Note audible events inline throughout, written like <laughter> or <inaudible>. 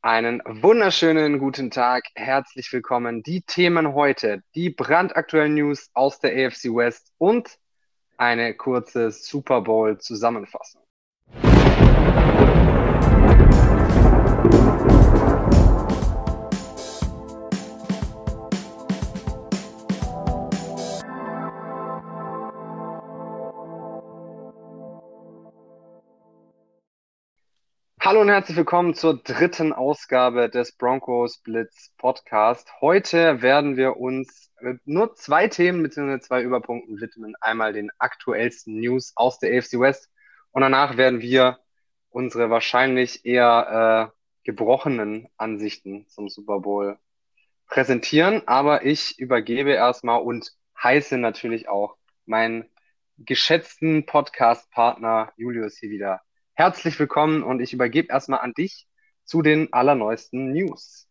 Einen wunderschönen guten Tag, herzlich willkommen. Die Themen heute, die brandaktuellen News aus der AFC West und eine kurze Super Bowl Hallo und herzlich willkommen zur dritten Ausgabe des Broncos Blitz Podcast. Heute werden wir uns nur zwei Themen bzw. zwei Überpunkten widmen. Einmal den aktuellsten News aus der AFC West und danach werden wir unsere wahrscheinlich eher äh, gebrochenen Ansichten zum Super Bowl präsentieren. Aber ich übergebe erstmal und heiße natürlich auch meinen geschätzten Podcast-Partner Julius hier wieder herzlich willkommen und ich übergebe erstmal an dich zu den allerneuesten News.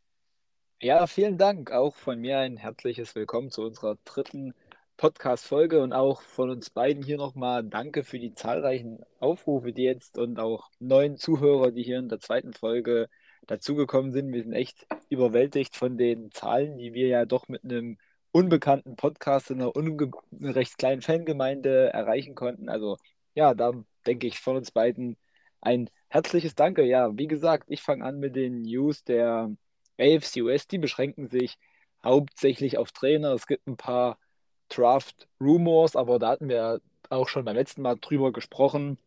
Ja, vielen Dank. Auch von mir ein herzliches Willkommen zu unserer dritten Podcast-Folge und auch von uns beiden hier nochmal danke für die zahlreichen Aufrufe, die jetzt und auch neuen Zuhörer, die hier in der zweiten Folge dazugekommen sind. Wir sind echt überwältigt von den Zahlen, die wir ja doch mit einem unbekannten Podcast in einer, recht kleinen Fangemeinde erreichen konnten. Also ja, da denke ich von uns beiden ein herzliches Danke. Ja, wie gesagt, ich fange an mit den News der AFC West. Die beschränken sich hauptsächlich auf Trainer. Es gibt ein paar Draft-Rumors, aber da hatten wir auch schon beim letzten Mal drüber gesprochen.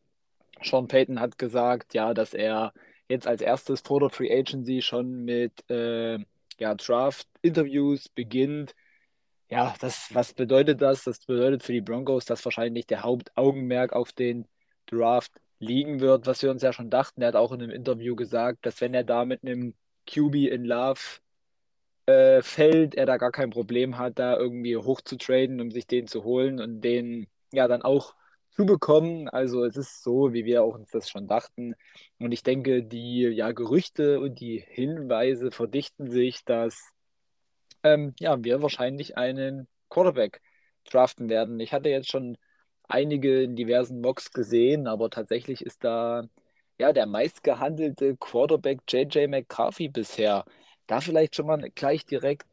Sean Payton hat gesagt, ja, dass er jetzt als erstes vor der Free Agency schon mit äh, ja, Draft-Interviews beginnt. Ja, das, was bedeutet das? Das bedeutet für die Broncos, dass wahrscheinlich der Hauptaugenmerk auf den Draft liegen wird, was wir uns ja schon dachten. Er hat auch in einem Interview gesagt, dass wenn er da mit einem QB in Love äh, fällt, er da gar kein Problem hat, da irgendwie hoch zu traden, um sich den zu holen und den ja dann auch zu bekommen. Also es ist so, wie wir auch uns das schon dachten. Und ich denke, die ja, Gerüchte und die Hinweise verdichten sich, dass ähm, ja, wir wahrscheinlich einen Quarterback draften werden. Ich hatte jetzt schon einige in diversen Mocks gesehen, aber tatsächlich ist da ja der meistgehandelte Quarterback JJ McCarthy bisher. Da vielleicht schon mal gleich direkt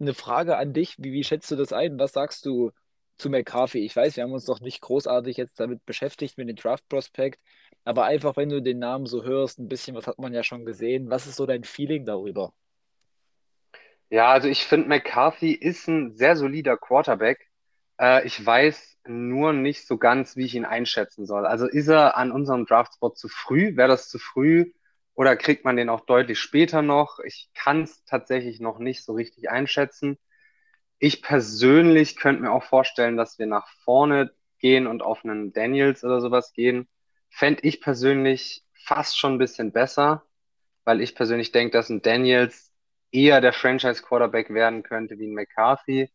eine Frage an dich. Wie, wie schätzt du das ein? Was sagst du zu McCarthy? Ich weiß, wir haben uns noch nicht großartig jetzt damit beschäftigt mit dem Draft Prospect, aber einfach, wenn du den Namen so hörst, ein bisschen, was hat man ja schon gesehen. Was ist so dein Feeling darüber? Ja, also ich finde, McCarthy ist ein sehr solider Quarterback. Äh, ich weiß nur nicht so ganz, wie ich ihn einschätzen soll. Also ist er an unserem Draftspot zu früh? Wäre das zu früh? Oder kriegt man den auch deutlich später noch? Ich kann es tatsächlich noch nicht so richtig einschätzen. Ich persönlich könnte mir auch vorstellen, dass wir nach vorne gehen und auf einen Daniels oder sowas gehen. Fände ich persönlich fast schon ein bisschen besser, weil ich persönlich denke, dass ein Daniels eher der Franchise-Quarterback werden könnte wie ein McCarthy.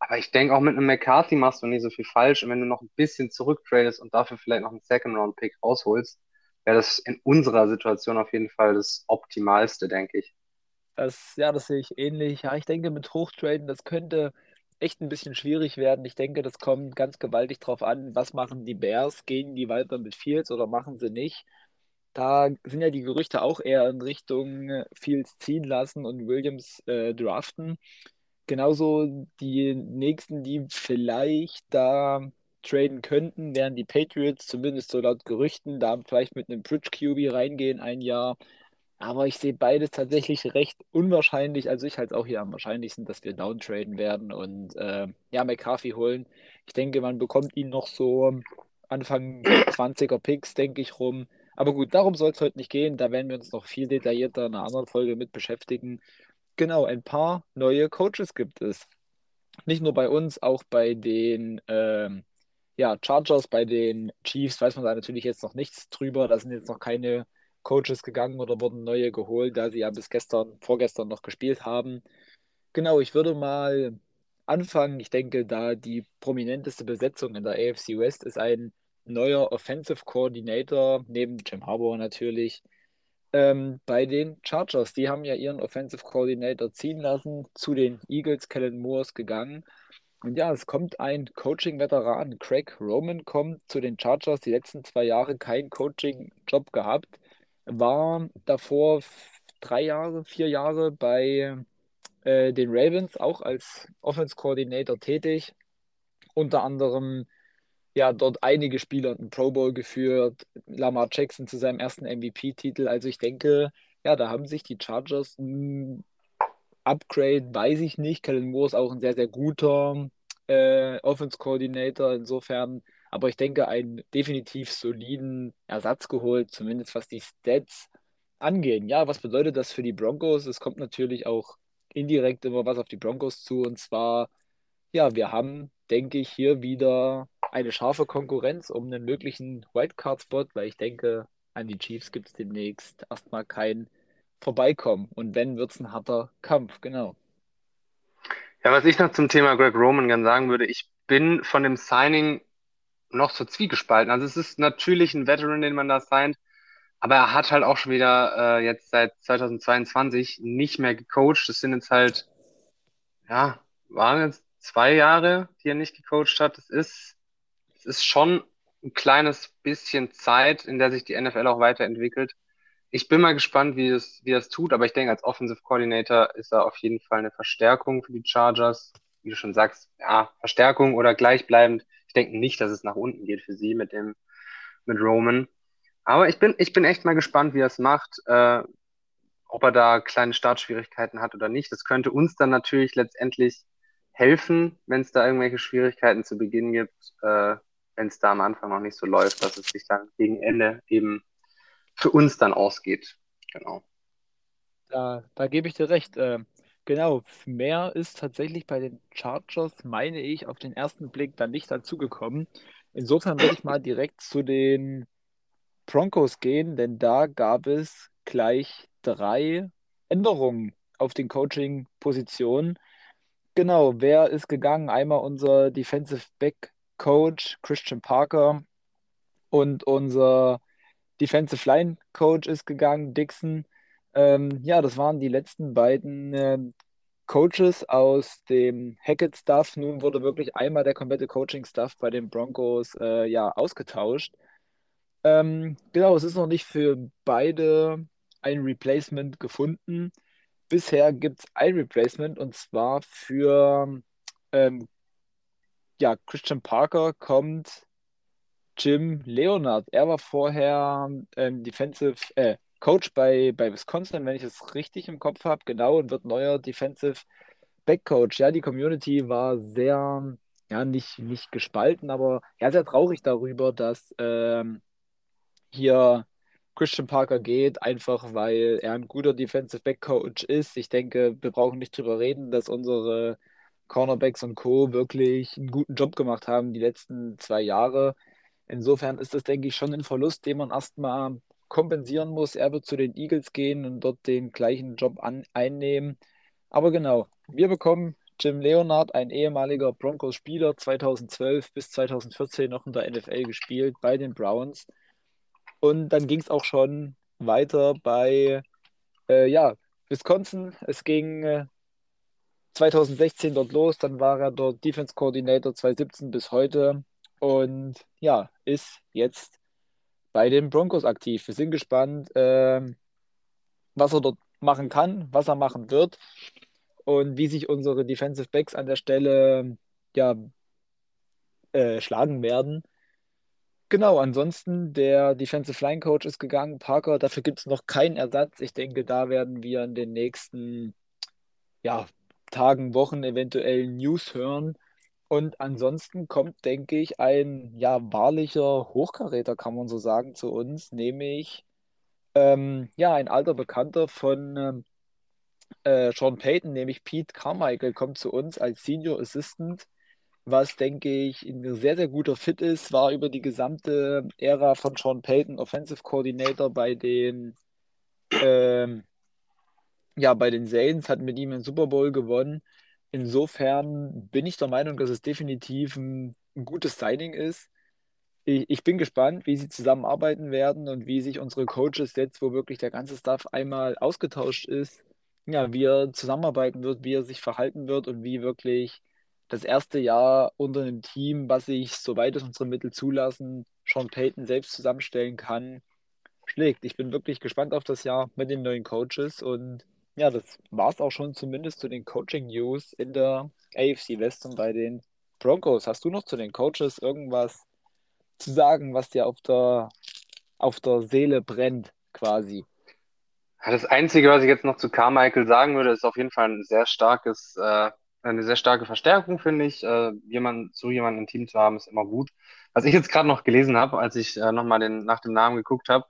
Aber ich denke, auch mit einem McCarthy machst du nicht so viel falsch. Und wenn du noch ein bisschen zurücktradest und dafür vielleicht noch einen Second-Round-Pick rausholst, wäre das in unserer Situation auf jeden Fall das Optimalste, denke ich. Das, ja, das sehe ich ähnlich. Ja, ich denke, mit Hochtraden, das könnte echt ein bisschen schwierig werden. Ich denke, das kommt ganz gewaltig drauf an, was machen die Bears? Gehen die weiter mit Fields oder machen sie nicht? Da sind ja die Gerüchte auch eher in Richtung Fields ziehen lassen und Williams äh, draften. Genauso die nächsten, die vielleicht da traden könnten, wären die Patriots, zumindest so laut Gerüchten, da vielleicht mit einem Bridge QB reingehen ein Jahr. Aber ich sehe beides tatsächlich recht unwahrscheinlich. Also ich halte es auch hier am wahrscheinlichsten, dass wir downtraden werden und äh, ja, McCarthy holen. Ich denke, man bekommt ihn noch so Anfang 20er Picks, denke ich, rum. Aber gut, darum soll es heute nicht gehen. Da werden wir uns noch viel detaillierter in einer anderen Folge mit beschäftigen. Genau, ein paar neue Coaches gibt es. Nicht nur bei uns, auch bei den ähm, ja, Chargers, bei den Chiefs weiß man da natürlich jetzt noch nichts drüber. Da sind jetzt noch keine Coaches gegangen oder wurden neue geholt, da sie ja bis gestern, vorgestern noch gespielt haben. Genau, ich würde mal anfangen. Ich denke, da die prominenteste Besetzung in der AFC West ist ein neuer Offensive Coordinator, neben Jim Harbour natürlich, ähm, bei den Chargers. Die haben ja ihren Offensive Coordinator ziehen lassen, zu den Eagles, Kellen Moores gegangen. Und ja, es kommt ein Coaching-Veteran. Craig Roman kommt zu den Chargers. Die letzten zwei Jahre keinen Coaching-Job gehabt. War davor drei Jahre, vier Jahre bei äh, den Ravens, auch als Offense Coordinator tätig. Unter anderem ja dort einige Spieler einen Pro Bowl geführt, Lamar Jackson zu seinem ersten MVP-Titel. Also ich denke, ja, da haben sich die Chargers ein Upgrade, weiß ich nicht. Kellen Moore ist auch ein sehr, sehr guter äh, Offense Coordinator. Insofern, aber ich denke, einen definitiv soliden Ersatz geholt, zumindest was die Stats angehen. Ja, was bedeutet das für die Broncos? Es kommt natürlich auch indirekt immer was auf die Broncos zu. Und zwar, ja, wir haben, denke ich, hier wieder eine scharfe Konkurrenz um einen möglichen Wildcard-Spot, weil ich denke, an die Chiefs gibt es demnächst erstmal kein Vorbeikommen. Und wenn, wird es ein harter Kampf, genau. Ja, was ich noch zum Thema Greg Roman gerne sagen würde, ich bin von dem Signing noch so zwiegespalten. Also es ist natürlich ein Veteran, den man da signed, aber er hat halt auch schon wieder äh, jetzt seit 2022 nicht mehr gecoacht. Das sind jetzt halt, ja, waren jetzt zwei Jahre, die er nicht gecoacht hat. Das ist, ist schon ein kleines bisschen Zeit, in der sich die NFL auch weiterentwickelt. Ich bin mal gespannt, wie es, wie es tut, aber ich denke, als Offensive Coordinator ist er auf jeden Fall eine Verstärkung für die Chargers. Wie du schon sagst, ja, Verstärkung oder gleichbleibend. Ich denke nicht, dass es nach unten geht für sie mit dem, mit Roman. Aber ich bin, ich bin echt mal gespannt, wie er es macht, äh, ob er da kleine Startschwierigkeiten hat oder nicht. Das könnte uns dann natürlich letztendlich helfen, wenn es da irgendwelche Schwierigkeiten zu Beginn gibt, äh, wenn es da am Anfang noch nicht so läuft, dass es sich dann gegen Ende eben für uns dann ausgeht. Genau. Da, da gebe ich dir recht. Äh, genau, mehr ist tatsächlich bei den Chargers, meine ich, auf den ersten Blick dann nicht dazugekommen. Insofern würde ich mal direkt zu den Broncos gehen, denn da gab es gleich drei Änderungen auf den Coaching-Positionen. Genau, wer ist gegangen? Einmal unser Defensive Back Coach Christian Parker und unser Defensive Line Coach ist gegangen, Dixon. Ähm, ja, das waren die letzten beiden äh, Coaches aus dem Hackett-Staff. Nun wurde wirklich einmal der komplette Coaching-Staff bei den Broncos äh, ja, ausgetauscht. Ähm, genau, es ist noch nicht für beide ein Replacement gefunden. Bisher gibt es ein Replacement und zwar für ähm, ja, Christian Parker kommt Jim Leonard. Er war vorher ähm, Defensive äh, Coach bei, bei Wisconsin, wenn ich es richtig im Kopf habe, genau, und wird neuer Defensive Back Coach. Ja, die Community war sehr, ja, nicht, nicht gespalten, aber ja, sehr traurig darüber, dass ähm, hier Christian Parker geht, einfach weil er ein guter Defensive Back Coach ist. Ich denke, wir brauchen nicht drüber reden, dass unsere Cornerbacks und Co. wirklich einen guten Job gemacht haben die letzten zwei Jahre. Insofern ist das, denke ich, schon ein Verlust, den man erstmal kompensieren muss. Er wird zu den Eagles gehen und dort den gleichen Job an, einnehmen. Aber genau, wir bekommen Jim Leonard, ein ehemaliger Broncos-Spieler, 2012 bis 2014 noch in der NFL gespielt bei den Browns. Und dann ging es auch schon weiter bei äh, ja, Wisconsin. Es ging äh, 2016 dort los, dann war er dort Defense Coordinator 2017 bis heute und ja, ist jetzt bei den Broncos aktiv. Wir sind gespannt, äh, was er dort machen kann, was er machen wird und wie sich unsere Defensive Backs an der Stelle ja, äh, schlagen werden. Genau, ansonsten der Defensive Line Coach ist gegangen, Parker, dafür gibt es noch keinen Ersatz. Ich denke, da werden wir in den nächsten ja, Tagen, Wochen eventuell News hören. Und ansonsten kommt, denke ich, ein ja wahrlicher Hochkaräter, kann man so sagen, zu uns, nämlich ähm, ja ein alter Bekannter von ähm, äh, Sean Payton, nämlich Pete Carmichael, kommt zu uns als Senior Assistant was, denke ich, ein sehr, sehr guter Fit ist, war über die gesamte Ära von Sean Payton Offensive Coordinator bei den, ähm, ja, bei den Saints, hat mit ihm einen Super Bowl gewonnen. Insofern bin ich der Meinung, dass es definitiv ein, ein gutes Signing ist. Ich, ich bin gespannt, wie sie zusammenarbeiten werden und wie sich unsere Coaches jetzt, wo wirklich der ganze Staff einmal ausgetauscht ist, ja, wie er zusammenarbeiten wird, wie er sich verhalten wird und wie wirklich das erste Jahr unter einem Team, was sich, soweit es unsere Mittel zulassen, Sean Payton selbst zusammenstellen kann. schlägt. Ich bin wirklich gespannt auf das Jahr mit den neuen Coaches und ja, das war es auch schon zumindest zu den Coaching-News in der AFC West und bei den Broncos. Hast du noch zu den Coaches irgendwas zu sagen, was dir auf der, auf der Seele brennt, quasi? Das Einzige, was ich jetzt noch zu Carmichael sagen würde, ist auf jeden Fall ein sehr starkes, äh, eine sehr starke Verstärkung, finde ich. Äh, jemand, so jemanden im Team zu haben, ist immer gut. Was ich jetzt gerade noch gelesen habe, als ich äh, nochmal nach dem Namen geguckt habe,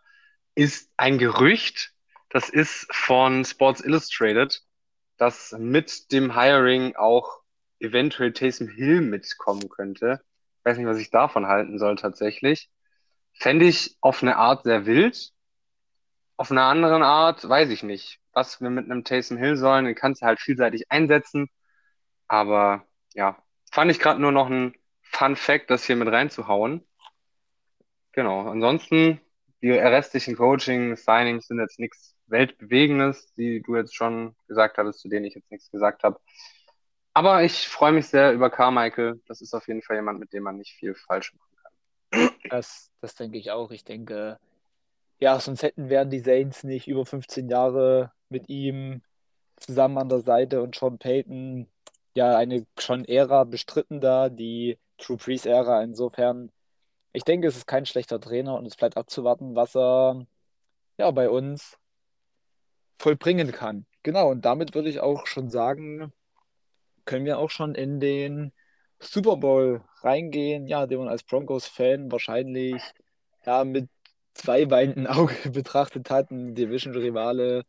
ist ein Gerücht, das ist von Sports Illustrated, dass mit dem Hiring auch eventuell Taysom Hill mitkommen könnte. Ich weiß nicht, was ich davon halten soll tatsächlich. Fände ich auf eine Art sehr wild, auf einer anderen Art, weiß ich nicht. Was wir mit einem Taysom Hill sollen, den kannst du halt vielseitig einsetzen. Aber ja, fand ich gerade nur noch ein Fun Fact, das hier mit reinzuhauen. Genau. Ansonsten, die restlichen Coaching-Signings sind jetzt nichts Weltbewegendes, die du jetzt schon gesagt hattest, zu denen ich jetzt nichts gesagt habe. Aber ich freue mich sehr über Carmichael. Das ist auf jeden Fall jemand, mit dem man nicht viel falsch machen kann. Das, das denke ich auch. Ich denke, ja, sonst hätten wären die Saints nicht über 15 Jahre mit ihm zusammen an der Seite und Sean Payton ja eine schon Ära bestritten da, die True Brees Ära. Insofern, ich denke, es ist kein schlechter Trainer und es bleibt abzuwarten, was er ja bei uns vollbringen kann. Genau, und damit würde ich auch schon sagen, können wir auch schon in den Super Bowl reingehen, ja, den man als Broncos-Fan wahrscheinlich ja, mit zwei weinenden Augen <laughs> betrachtet hat. Ein Division-Rivale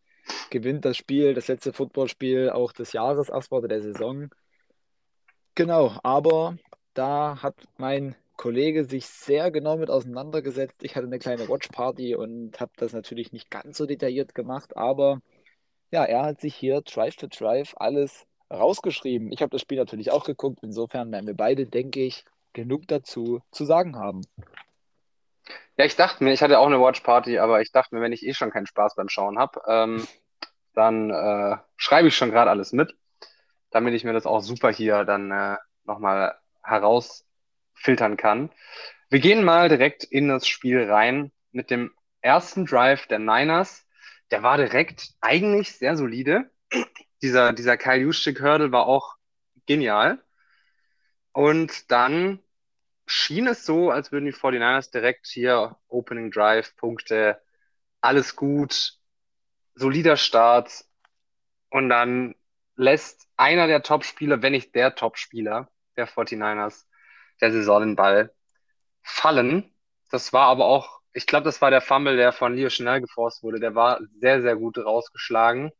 gewinnt das Spiel, das letzte Footballspiel auch des Jahres, erstmal der Saison. Genau, aber da hat mein Kollege sich sehr genau mit auseinandergesetzt. Ich hatte eine kleine Watch-Party und habe das natürlich nicht ganz so detailliert gemacht, aber ja, er hat sich hier Drive to Drive alles rausgeschrieben. Ich habe das Spiel natürlich auch geguckt, insofern werden wir beide, denke ich, genug dazu zu sagen haben. Ja, ich dachte mir, ich hatte auch eine Watch Party, aber ich dachte mir, wenn ich eh schon keinen Spaß beim Schauen habe, ähm, dann äh, schreibe ich schon gerade alles mit, damit ich mir das auch super hier dann äh, nochmal herausfiltern kann. Wir gehen mal direkt in das Spiel rein mit dem ersten Drive der Niners. Der war direkt eigentlich sehr solide. Dieser, dieser Kyle Juszczyk-Hurdle war auch genial. Und dann schien es so, als würden die 49ers direkt hier Opening Drive, Punkte, alles gut, solider Start. Und dann lässt einer der Top-Spieler, wenn nicht der Top-Spieler der 49ers der Saison den Ball fallen. Das war aber auch, ich glaube, das war der Fumble, der von Leo schnell geforst wurde. Der war sehr, sehr gut rausgeschlagen.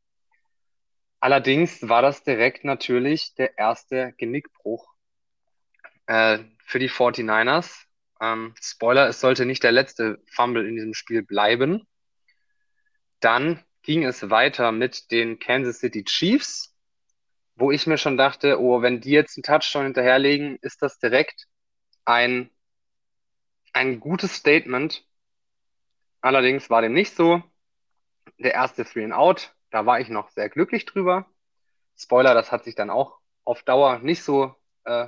Allerdings war das direkt natürlich der erste Genickbruch äh, für die 49ers. Ähm, Spoiler, es sollte nicht der letzte Fumble in diesem Spiel bleiben. Dann ging es weiter mit den Kansas City Chiefs, wo ich mir schon dachte, oh, wenn die jetzt einen Touchdown hinterherlegen, ist das direkt ein, ein gutes Statement. Allerdings war dem nicht so. Der erste Three and Out, da war ich noch sehr glücklich drüber. Spoiler, das hat sich dann auch auf Dauer nicht so äh,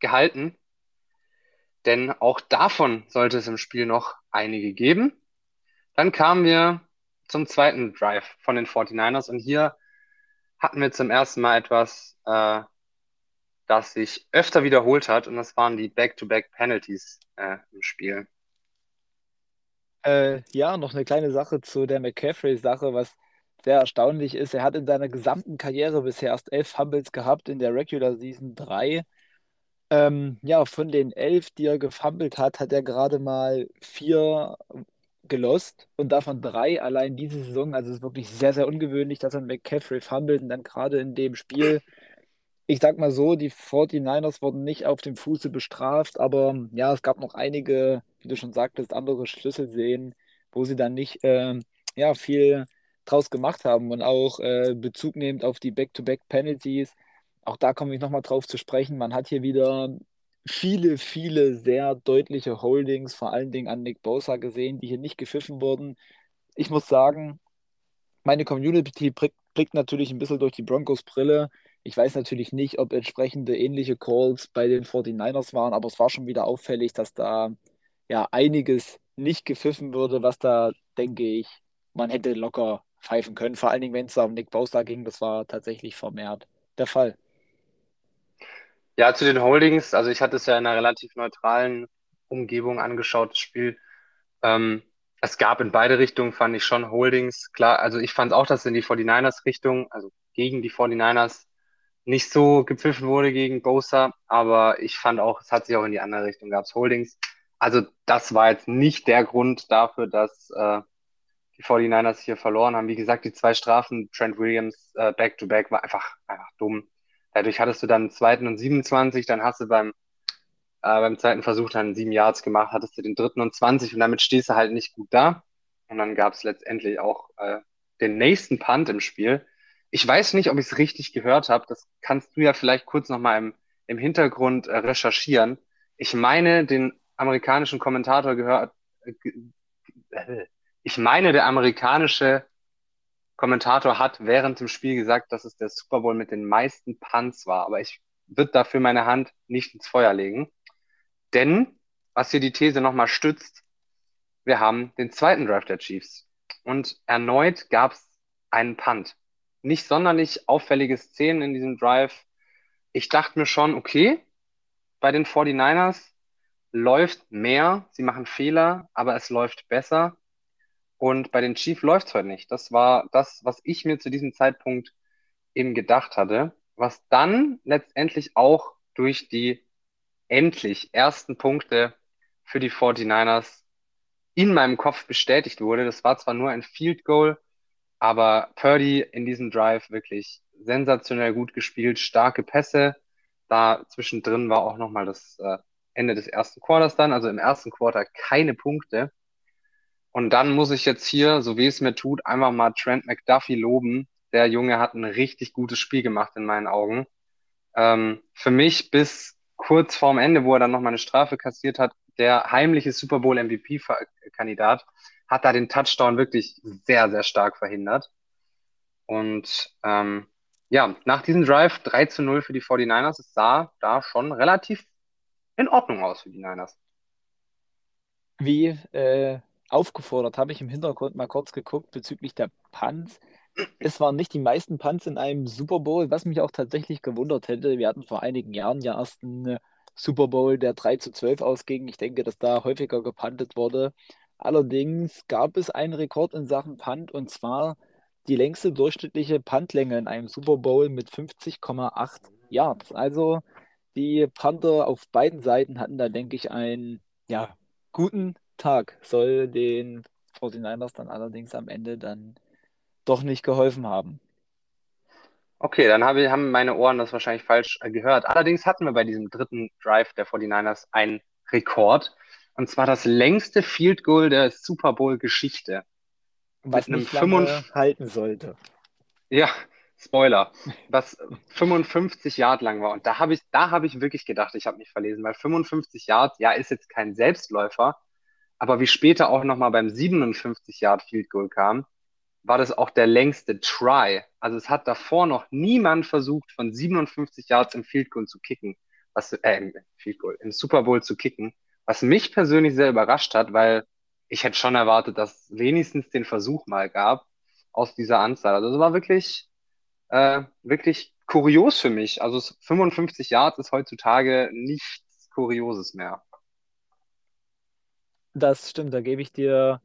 gehalten. Denn auch davon sollte es im Spiel noch einige geben. Dann kamen wir zum zweiten Drive von den 49ers und hier hatten wir zum ersten Mal etwas, äh, das sich öfter wiederholt hat und das waren die Back-to-Back-Penalties äh, im Spiel. Äh, ja, noch eine kleine Sache zu der McCaffrey-Sache, was sehr erstaunlich ist. Er hat in seiner gesamten Karriere bisher erst elf Fumbles gehabt, in der Regular Season drei. Ähm, ja, von den elf, die er gefumbled hat, hat er gerade mal vier gelost und davon drei allein diese Saison. Also es ist wirklich sehr, sehr ungewöhnlich, dass er McCaffrey fummelt und dann gerade in dem Spiel. Ich sag mal so, die 49ers wurden nicht auf dem Fuße bestraft, aber ja, es gab noch einige, wie du schon sagtest, andere Schlüsselseen, wo sie dann nicht äh, ja, viel draus gemacht haben und auch äh, Bezug nehmend auf die Back-to-Back-Penalties. Auch da komme ich nochmal drauf zu sprechen. Man hat hier wieder viele, viele sehr deutliche Holdings, vor allen Dingen an Nick Bosa gesehen, die hier nicht gepfiffen wurden. Ich muss sagen, meine Community blickt natürlich ein bisschen durch die Broncos-Brille. Ich weiß natürlich nicht, ob entsprechende ähnliche Calls bei den 49ers waren, aber es war schon wieder auffällig, dass da ja einiges nicht gepfiffen würde, was da, denke ich, man hätte locker pfeifen können. Vor allen Dingen, wenn es da um Nick Bosa ging, das war tatsächlich vermehrt der Fall. Ja, zu den Holdings, also ich hatte es ja in einer relativ neutralen Umgebung angeschaut, das Spiel. Ähm, es gab in beide Richtungen, fand ich schon Holdings. Klar, also ich fand auch, dass in die 49ers-Richtung, also gegen die 49ers, nicht so gepfiffen wurde gegen Bosa, aber ich fand auch, es hat sich auch in die andere Richtung gab es Holdings. Also das war jetzt nicht der Grund dafür, dass äh, die 49ers hier verloren haben. Wie gesagt, die zwei Strafen, Trent Williams äh, back-to-back, war einfach, einfach dumm. Dadurch hattest du dann einen zweiten und 27, dann hast du beim, äh, beim zweiten Versuch dann sieben Yards gemacht, hattest du den dritten und 20 und damit stehst du halt nicht gut da. Und dann gab es letztendlich auch äh, den nächsten Punt im Spiel. Ich weiß nicht, ob ich es richtig gehört habe. Das kannst du ja vielleicht kurz nochmal im, im Hintergrund äh, recherchieren. Ich meine, den amerikanischen Kommentator gehört, äh, ich meine, der amerikanische Kommentator hat während dem Spiel gesagt, dass es der Super Bowl mit den meisten Punts war. Aber ich würde dafür meine Hand nicht ins Feuer legen. Denn, was hier die These nochmal stützt, wir haben den zweiten Draft der Chiefs. Und erneut gab es einen Punt. Nicht sonderlich auffällige Szenen in diesem Drive. Ich dachte mir schon, okay, bei den 49ers läuft mehr, sie machen Fehler, aber es läuft besser. Und bei den Chiefs läuft es heute nicht. Das war das, was ich mir zu diesem Zeitpunkt eben gedacht hatte, was dann letztendlich auch durch die endlich ersten Punkte für die 49ers in meinem Kopf bestätigt wurde. Das war zwar nur ein Field Goal, aber Purdy in diesem Drive wirklich sensationell gut gespielt, starke Pässe. Da zwischendrin war auch nochmal das äh, Ende des ersten Quarters dann, also im ersten Quarter keine Punkte. Und dann muss ich jetzt hier, so wie es mir tut, einfach mal Trent McDuffie loben. Der Junge hat ein richtig gutes Spiel gemacht in meinen Augen. Ähm, für mich bis kurz vorm Ende, wo er dann nochmal eine Strafe kassiert hat, der heimliche Super Bowl MVP-Kandidat hat da den Touchdown wirklich sehr, sehr stark verhindert. Und ähm, ja, nach diesem Drive 3 zu 0 für die 49ers, es sah da schon relativ in Ordnung aus für die Niners. Wie äh, aufgefordert habe ich im Hintergrund mal kurz geguckt bezüglich der Punts. Es waren nicht die meisten Punts in einem Super Bowl, was mich auch tatsächlich gewundert hätte. Wir hatten vor einigen Jahren ja erst einen Super Bowl, der 3 zu 12 ausging. Ich denke, dass da häufiger gepuntet wurde. Allerdings gab es einen Rekord in Sachen Punt und zwar die längste durchschnittliche Puntlänge in einem Super Bowl mit 50,8 Yards. Also die Panther auf beiden Seiten hatten da, denke ich, einen ja, guten Tag. Soll den 49ers dann allerdings am Ende dann doch nicht geholfen haben. Okay, dann habe, haben meine Ohren das wahrscheinlich falsch äh, gehört. Allerdings hatten wir bei diesem dritten Drive der 49ers einen Rekord. Und zwar das längste Field Goal der Super Bowl-Geschichte. Was nicht lange halten sollte. Ja, Spoiler, was 55 Yard lang war. Und da habe ich, da habe ich wirklich gedacht, ich habe mich verlesen, weil 55 Yard, ja, ist jetzt kein Selbstläufer, aber wie später auch nochmal beim 57 Yard Field Goal kam, war das auch der längste Try. Also es hat davor noch niemand versucht, von 57 Yards im Field Goal zu kicken, was, äh, im Field Goal, im Super Bowl zu kicken, was mich persönlich sehr überrascht hat, weil ich hätte schon erwartet, dass wenigstens den Versuch mal gab aus dieser Anzahl. Also es war wirklich äh, wirklich kurios für mich. Also 55 Yards ist heutzutage nichts Kurioses mehr. Das stimmt, da gebe ich dir,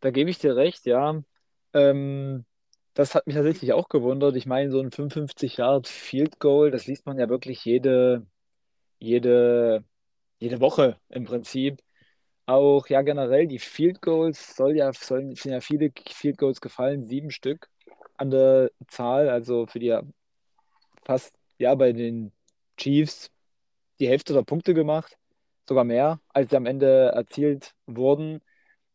da gebe ich dir recht, ja. Ähm, das hat mich tatsächlich auch gewundert. Ich meine, so ein 55 Yard Field Goal, das liest man ja wirklich jede, jede, jede Woche im Prinzip. Auch ja generell die Field Goals soll ja, sollen, sind ja viele Field Goals gefallen, sieben Stück an der Zahl, also für die fast ja bei den Chiefs die Hälfte der Punkte gemacht, sogar mehr, als sie am Ende erzielt wurden.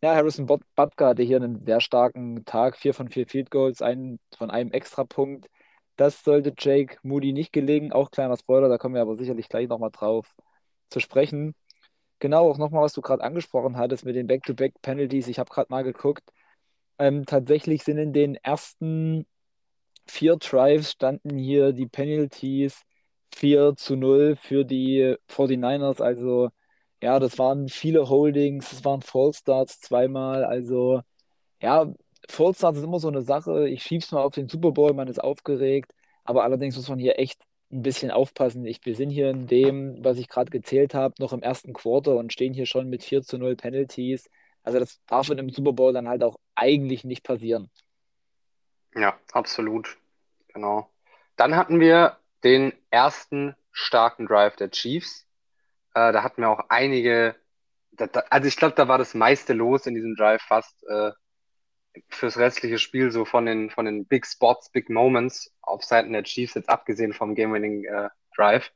Ja, Harrison Butker hatte hier einen sehr starken Tag, vier von vier Field Goals, einen von einem Extrapunkt. Das sollte Jake Moody nicht gelingen. Auch kleiner Spoiler, da kommen wir aber sicherlich gleich nochmal drauf zu sprechen. Genau, auch nochmal, was du gerade angesprochen hattest mit den Back-to-Back-Penalties. Ich habe gerade mal geguckt. Ähm, tatsächlich sind in den ersten vier Drives standen hier die Penalties 4 zu 0 für die 49ers. Also Ja, das waren viele Holdings, es waren Fallstarts zweimal. Also, ja, Fallstarts ist immer so eine Sache. Ich schieb's mal auf den Super Bowl, man ist aufgeregt. Aber allerdings muss man hier echt ein bisschen aufpassen. Ich, wir sind hier in dem, was ich gerade gezählt habe, noch im ersten Quarter und stehen hier schon mit 4 zu 0 Penalties. Also, das darf in einem Super Bowl dann halt auch eigentlich nicht passieren. Ja, absolut. Genau. Dann hatten wir den ersten starken Drive der Chiefs. Äh, da hatten wir auch einige, da, da, also ich glaube, da war das meiste los in diesem Drive fast äh, fürs restliche Spiel, so von den, von den Big Spots, Big Moments auf Seiten der Chiefs, jetzt abgesehen vom Game-Winning äh, Drive.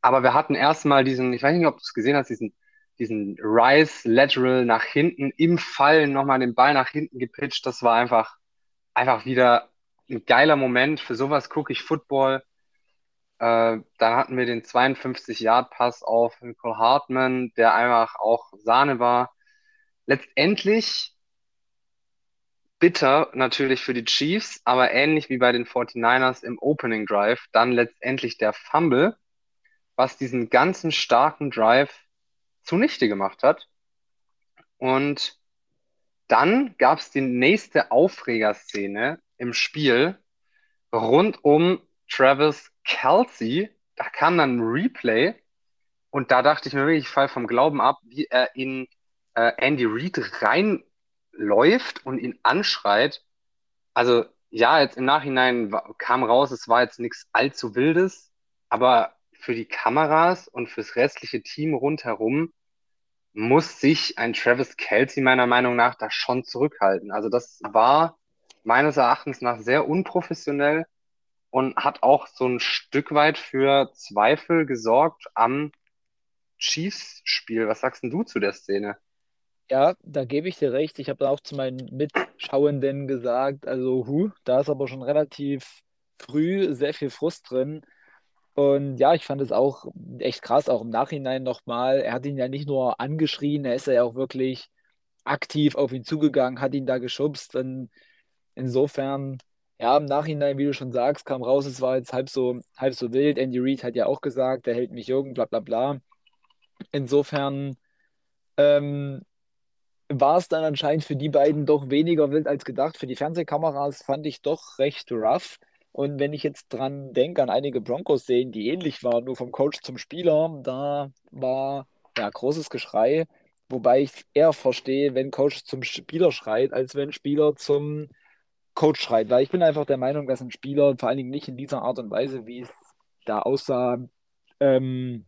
Aber wir hatten erstmal diesen, ich weiß nicht, ob du es gesehen hast, diesen, diesen Rise Lateral nach hinten im Fallen nochmal den Ball nach hinten gepitcht. Das war einfach, einfach wieder ein geiler Moment. Für sowas gucke ich Football. Äh, dann hatten wir den 52-Yard-Pass auf Nicole Hartman, der einfach auch Sahne war. Letztendlich bitter natürlich für die Chiefs, aber ähnlich wie bei den 49ers im Opening Drive, dann letztendlich der Fumble, was diesen ganzen starken Drive zunichte gemacht hat. Und dann gab es die nächste Aufregerszene im Spiel rund um Travis Kelsey, da kam dann ein Replay und da dachte ich mir wirklich, ich fall vom Glauben ab, wie er in äh, Andy Reid reinläuft und ihn anschreit. Also ja, jetzt im Nachhinein kam raus, es war jetzt nichts allzu Wildes, aber für die Kameras und fürs restliche Team rundherum muss sich ein Travis Kelsey meiner Meinung nach da schon zurückhalten. Also das war meines Erachtens nach sehr unprofessionell und hat auch so ein Stück weit für Zweifel gesorgt am Chiefs-Spiel. Was sagst denn du zu der Szene? Ja, da gebe ich dir recht. Ich habe auch zu meinen Mitschauenden gesagt, also hu, da ist aber schon relativ früh sehr viel Frust drin. Und ja, ich fand es auch echt krass, auch im Nachhinein nochmal. Er hat ihn ja nicht nur angeschrien, er ist ja auch wirklich aktiv auf ihn zugegangen, hat ihn da geschubst. Und insofern ja, im Nachhinein, wie du schon sagst, kam raus, es war jetzt halb so, halb so wild. Andy Reid hat ja auch gesagt, der hält mich jung, bla bla bla. Insofern ähm, war es dann anscheinend für die beiden doch weniger wild als gedacht. Für die Fernsehkameras fand ich doch recht rough. Und wenn ich jetzt dran denke, an einige Broncos-Szenen, die ähnlich waren, nur vom Coach zum Spieler, da war ja großes Geschrei. Wobei ich eher verstehe, wenn Coach zum Spieler schreit, als wenn Spieler zum Coach schreit, weil ich bin einfach der Meinung, dass ein Spieler vor allen Dingen nicht in dieser Art und Weise, wie es da aussah, ähm,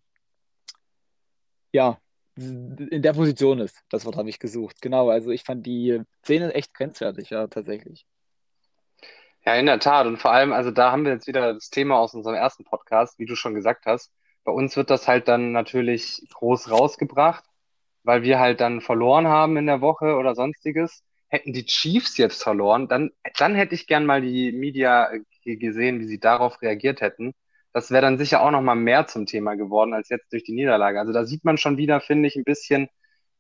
ja, in der Position ist. Das Wort habe ich gesucht. Genau, also ich fand die Szene echt grenzwertig, ja, tatsächlich. Ja, in der Tat. Und vor allem, also da haben wir jetzt wieder das Thema aus unserem ersten Podcast, wie du schon gesagt hast. Bei uns wird das halt dann natürlich groß rausgebracht, weil wir halt dann verloren haben in der Woche oder sonstiges hätten die Chiefs jetzt verloren, dann, dann hätte ich gern mal die Media gesehen, wie sie darauf reagiert hätten. Das wäre dann sicher auch noch mal mehr zum Thema geworden als jetzt durch die Niederlage. Also da sieht man schon wieder, finde ich, ein bisschen,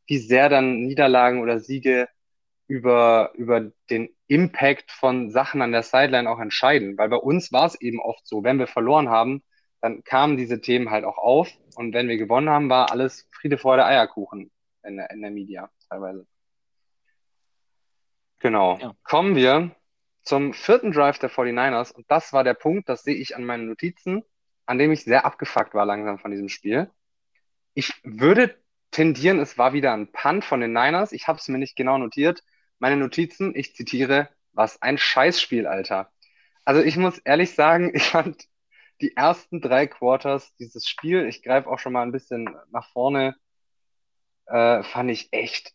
wie sehr dann Niederlagen oder Siege über, über den Impact von Sachen an der Sideline auch entscheiden. Weil bei uns war es eben oft so, wenn wir verloren haben, dann kamen diese Themen halt auch auf. Und wenn wir gewonnen haben, war alles Friede, Freude, Eierkuchen in der, in der Media teilweise. Genau. Ja. Kommen wir zum vierten Drive der 49ers. Und das war der Punkt, das sehe ich an meinen Notizen, an dem ich sehr abgefuckt war langsam von diesem Spiel. Ich würde tendieren, es war wieder ein Punt von den Niners. Ich habe es mir nicht genau notiert. Meine Notizen, ich zitiere, was ein Scheißspiel, Alter. Also ich muss ehrlich sagen, <laughs> ich fand die ersten drei Quarters dieses Spiel, ich greife auch schon mal ein bisschen nach vorne, äh, fand ich echt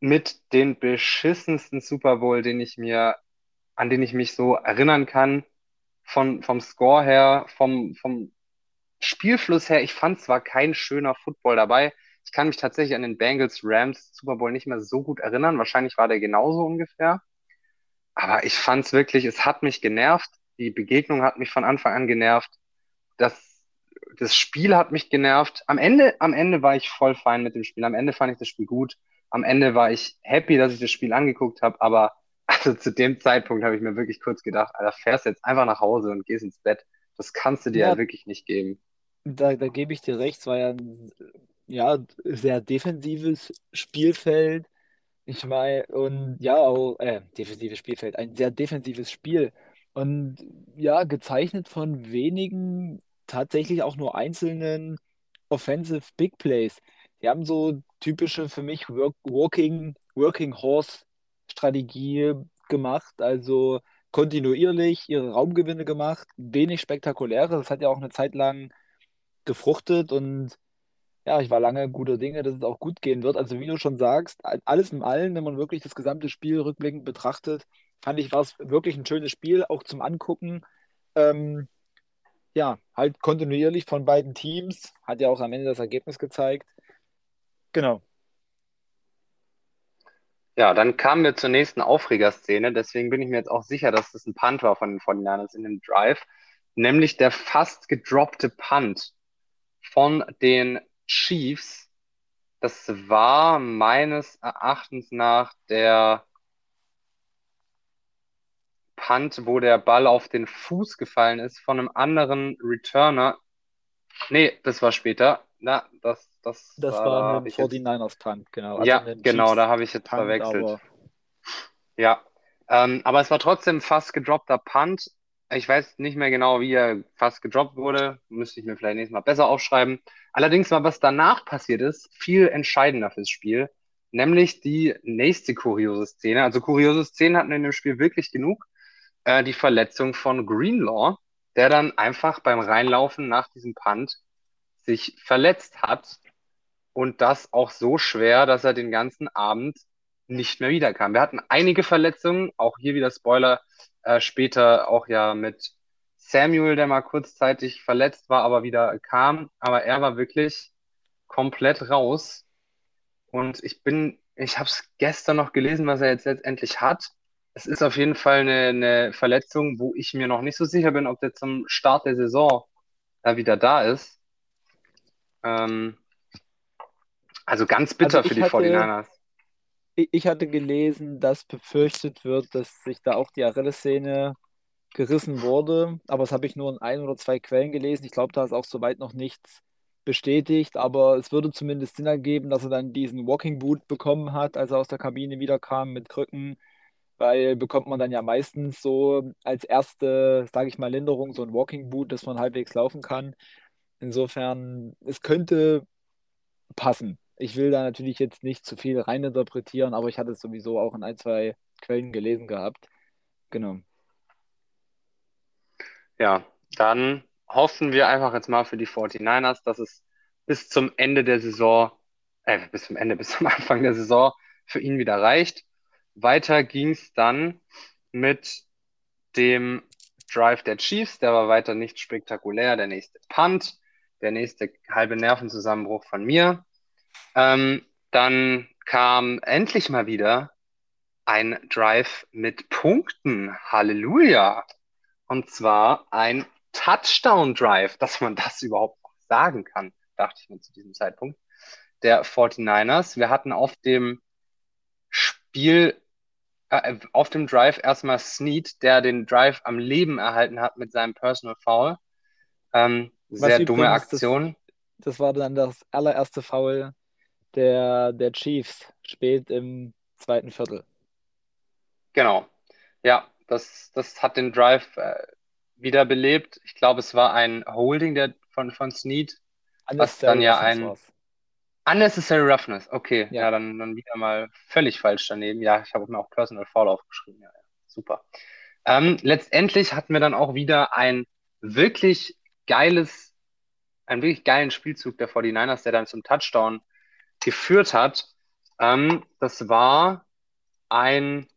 mit den beschissensten Super Bowl, den ich mir, an den ich mich so erinnern kann, von, vom Score her, vom, vom Spielfluss her. Ich fand zwar kein schöner Football dabei. Ich kann mich tatsächlich an den Bengals Rams Super Bowl nicht mehr so gut erinnern. Wahrscheinlich war der genauso ungefähr. Aber ich fand es wirklich, es hat mich genervt. Die Begegnung hat mich von Anfang an genervt. Das, das Spiel hat mich genervt. Am Ende, am Ende war ich voll fein mit dem Spiel. Am Ende fand ich das Spiel gut am Ende war ich happy, dass ich das Spiel angeguckt habe, aber also zu dem Zeitpunkt habe ich mir wirklich kurz gedacht, Alter, fährst jetzt einfach nach Hause und gehst ins Bett. Das kannst du dir ja, halt wirklich nicht geben. Da, da gebe ich dir recht, es war ja ein ja, sehr defensives Spielfeld. Ich meine, und ja, auch, äh, defensives Spielfeld, ein sehr defensives Spiel. Und ja, gezeichnet von wenigen, tatsächlich auch nur einzelnen Offensive Big Plays. Die haben so typische für mich Work, Working, Working Horse Strategie gemacht, also kontinuierlich ihre Raumgewinne gemacht, wenig spektakuläre. Das hat ja auch eine Zeit lang gefruchtet und ja, ich war lange guter Dinge, dass es auch gut gehen wird. Also wie du schon sagst, alles in allem, wenn man wirklich das gesamte Spiel rückblickend betrachtet, fand ich, war es wirklich ein schönes Spiel, auch zum Angucken. Ähm, ja, halt kontinuierlich von beiden Teams. Hat ja auch am Ende das Ergebnis gezeigt. Genau. Ja, dann kamen wir zur nächsten Aufregerszene. Deswegen bin ich mir jetzt auch sicher, dass das ein Punt war von den 49ers in dem Drive. Nämlich der fast gedroppte Punt von den Chiefs. Das war meines Erachtens nach der Punt, wo der Ball auf den Fuß gefallen ist von einem anderen Returner. Nee, das war später. Na, das, das, das da, war ein ich jetzt, 49ers Punt, genau. ja, ein genau, Chiefs da habe ich jetzt Punt, verwechselt. aber Ja, ähm, aber es war trotzdem fast gedroppter Punt. Ich weiß nicht mehr genau, wie er fast gedroppt wurde. Müsste ich mir vielleicht nächstes Mal besser aufschreiben. Allerdings war, was danach passiert ist, viel entscheidender fürs Spiel. Nämlich die nächste kuriose Szene. Also kuriose Szenen hatten wir in dem Spiel wirklich genug. Äh, die Verletzung von Greenlaw, der dann einfach beim Reinlaufen nach diesem Punt sich verletzt hat. Und das auch so schwer, dass er den ganzen Abend nicht mehr wiederkam. Wir hatten einige Verletzungen, auch hier wieder Spoiler, äh, später auch ja mit Samuel, der mal kurzzeitig verletzt war, aber wieder kam. Aber er war wirklich komplett raus. Und ich bin, ich habe es gestern noch gelesen, was er jetzt letztendlich hat. Es ist auf jeden Fall eine, eine Verletzung, wo ich mir noch nicht so sicher bin, ob der zum Start der Saison da wieder da ist. Ähm, also ganz bitter also für die hatte, 49ers. ich ich hatte gelesen, dass befürchtet wird, dass sich da auch die Achillessehne gerissen wurde, aber das habe ich nur in ein oder zwei Quellen gelesen. Ich glaube, da ist auch soweit noch nichts bestätigt, aber es würde zumindest Sinn ergeben, dass er dann diesen Walking Boot bekommen hat, als er aus der Kabine wiederkam mit Krücken, weil bekommt man dann ja meistens so als erste, sage ich mal, Linderung so ein Walking Boot, dass man halbwegs laufen kann. Insofern, es könnte passen. Ich will da natürlich jetzt nicht zu viel reininterpretieren, aber ich hatte es sowieso auch in ein, zwei Quellen gelesen gehabt. Genau. Ja, dann hoffen wir einfach jetzt mal für die 49ers, dass es bis zum Ende der Saison, äh, bis zum Ende, <laughs> bis zum Anfang der Saison für ihn wieder reicht. Weiter ging es dann mit dem Drive der Chiefs, der war weiter nicht spektakulär. Der nächste Punt, der nächste halbe Nervenzusammenbruch von mir. Ähm, dann kam endlich mal wieder ein Drive mit Punkten. Halleluja! Und zwar ein Touchdown Drive, dass man das überhaupt noch sagen kann, dachte ich mir zu diesem Zeitpunkt. Der 49ers. Wir hatten auf dem Spiel, äh, auf dem Drive erstmal Snead, der den Drive am Leben erhalten hat mit seinem Personal Foul. Ähm, sehr dumme übrigens, das, Aktion. das war dann das allererste Foul der, der Chiefs spät im zweiten Viertel. Genau. Ja, das, das hat den Drive äh, wiederbelebt. Ich glaube, es war ein Holding der, von, von Snead, was dann Unnecessary ja Roughness ein war's. Unnecessary Roughness. Okay, ja, Ja, dann, dann wieder mal völlig falsch daneben. Ja, ich habe mir auch Personal Foul aufgeschrieben. Ja, ja. Super. Ähm, letztendlich hatten wir dann auch wieder ein wirklich geiles, einen wirklich geilen Spielzug der 49ers, der dann zum Touchdown geführt hat. Ähm, das war ein,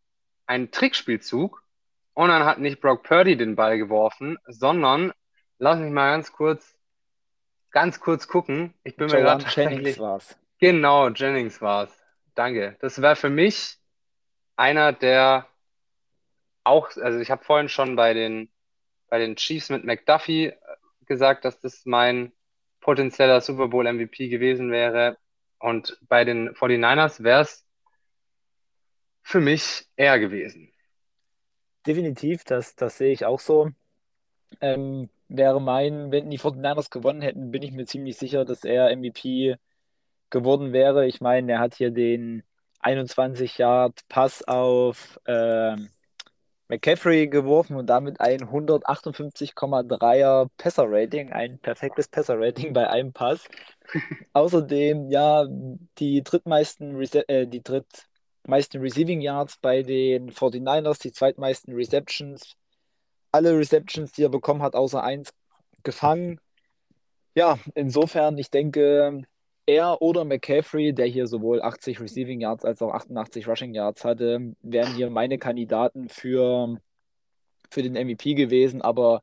ein Trickspielzug. Und dann hat nicht Brock Purdy den Ball geworfen, sondern, lass mich mal ganz kurz, ganz kurz gucken. Ich bin mir gerade Jennings war's. genau, Jennings war's. Danke. Das wäre für mich einer der auch, also ich habe vorhin schon bei den, bei den Chiefs mit McDuffie äh, gesagt, dass das mein potenzieller Super Bowl MVP gewesen wäre. Und bei den 49ers wäre es für mich er gewesen. Definitiv, das, das sehe ich auch so. Ähm, wäre mein, wenn die 49ers gewonnen hätten, bin ich mir ziemlich sicher, dass er MVP geworden wäre. Ich meine, er hat hier den 21 Yard Pass auf äh, McCaffrey geworfen und damit ein 158,3er Passer-Rating, ein perfektes Passer-Rating bei einem Pass. Außerdem, ja, die drittmeisten, Rece äh, die drittmeisten Receiving Yards bei den 49ers, die zweitmeisten Receptions. Alle Receptions, die er bekommen hat, außer eins gefangen. Ja, insofern, ich denke, er oder McCaffrey, der hier sowohl 80 Receiving Yards als auch 88 Rushing Yards hatte, wären hier meine Kandidaten für, für den MVP gewesen. Aber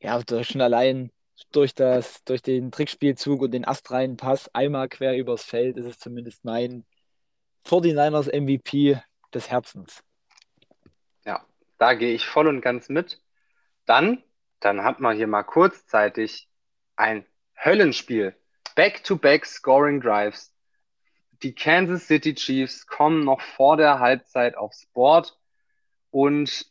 ja, schon allein durch, das, durch den Trickspielzug und den astreinen Pass einmal quer übers Feld ist es zumindest mein 49ers MVP des Herzens. Ja, da gehe ich voll und ganz mit. Dann, dann hat man hier mal kurzzeitig ein Höllenspiel Back-to-back Scoring Drives. Die Kansas City Chiefs kommen noch vor der Halbzeit aufs Board und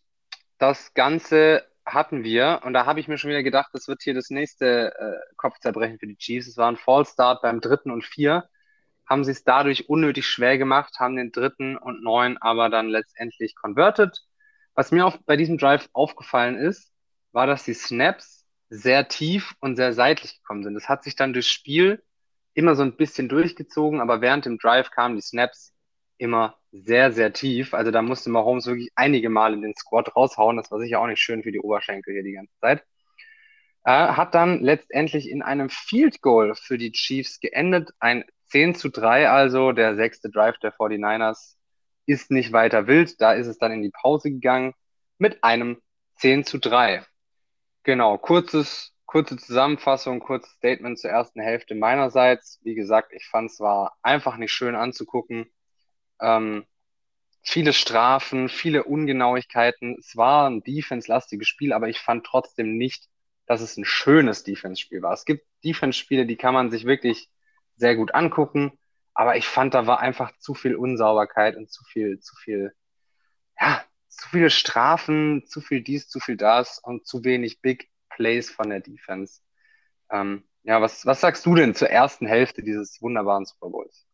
das Ganze hatten wir, und da habe ich mir schon wieder gedacht, das wird hier das nächste äh, Kopfzerbrechen für die Chiefs. Es war ein Fallstart beim dritten und vier, haben sie es dadurch unnötig schwer gemacht, haben den dritten und neun aber dann letztendlich converted. Was mir auch bei diesem Drive aufgefallen ist, war, dass die Snaps sehr tief und sehr seitlich gekommen sind. Das hat sich dann durchs Spiel immer so ein bisschen durchgezogen, aber während dem Drive kamen die Snaps immer sehr, sehr tief. Also da musste Mahomes wirklich einige Male den Squad raushauen. Das war sicher auch nicht schön für die Oberschenkel hier die ganze Zeit. Er hat dann letztendlich in einem Field Goal für die Chiefs geendet. Ein 10 zu 3, also der sechste Drive der 49ers ist nicht weiter wild. Da ist es dann in die Pause gegangen mit einem 10 zu 3. Genau, kurzes, kurze Zusammenfassung, kurzes Statement zur ersten Hälfte meinerseits. Wie gesagt, ich fand es war einfach nicht schön anzugucken. Ähm, viele Strafen, viele Ungenauigkeiten. Es war ein defense-lastiges Spiel, aber ich fand trotzdem nicht, dass es ein schönes Defense-Spiel war. Es gibt Defense-Spiele, die kann man sich wirklich sehr gut angucken, aber ich fand, da war einfach zu viel Unsauberkeit und zu viel, zu viel, ja, zu viele Strafen, zu viel dies, zu viel das und zu wenig Big Plays von der Defense. Ähm, ja, was, was sagst du denn zur ersten Hälfte dieses wunderbaren Super Bowls?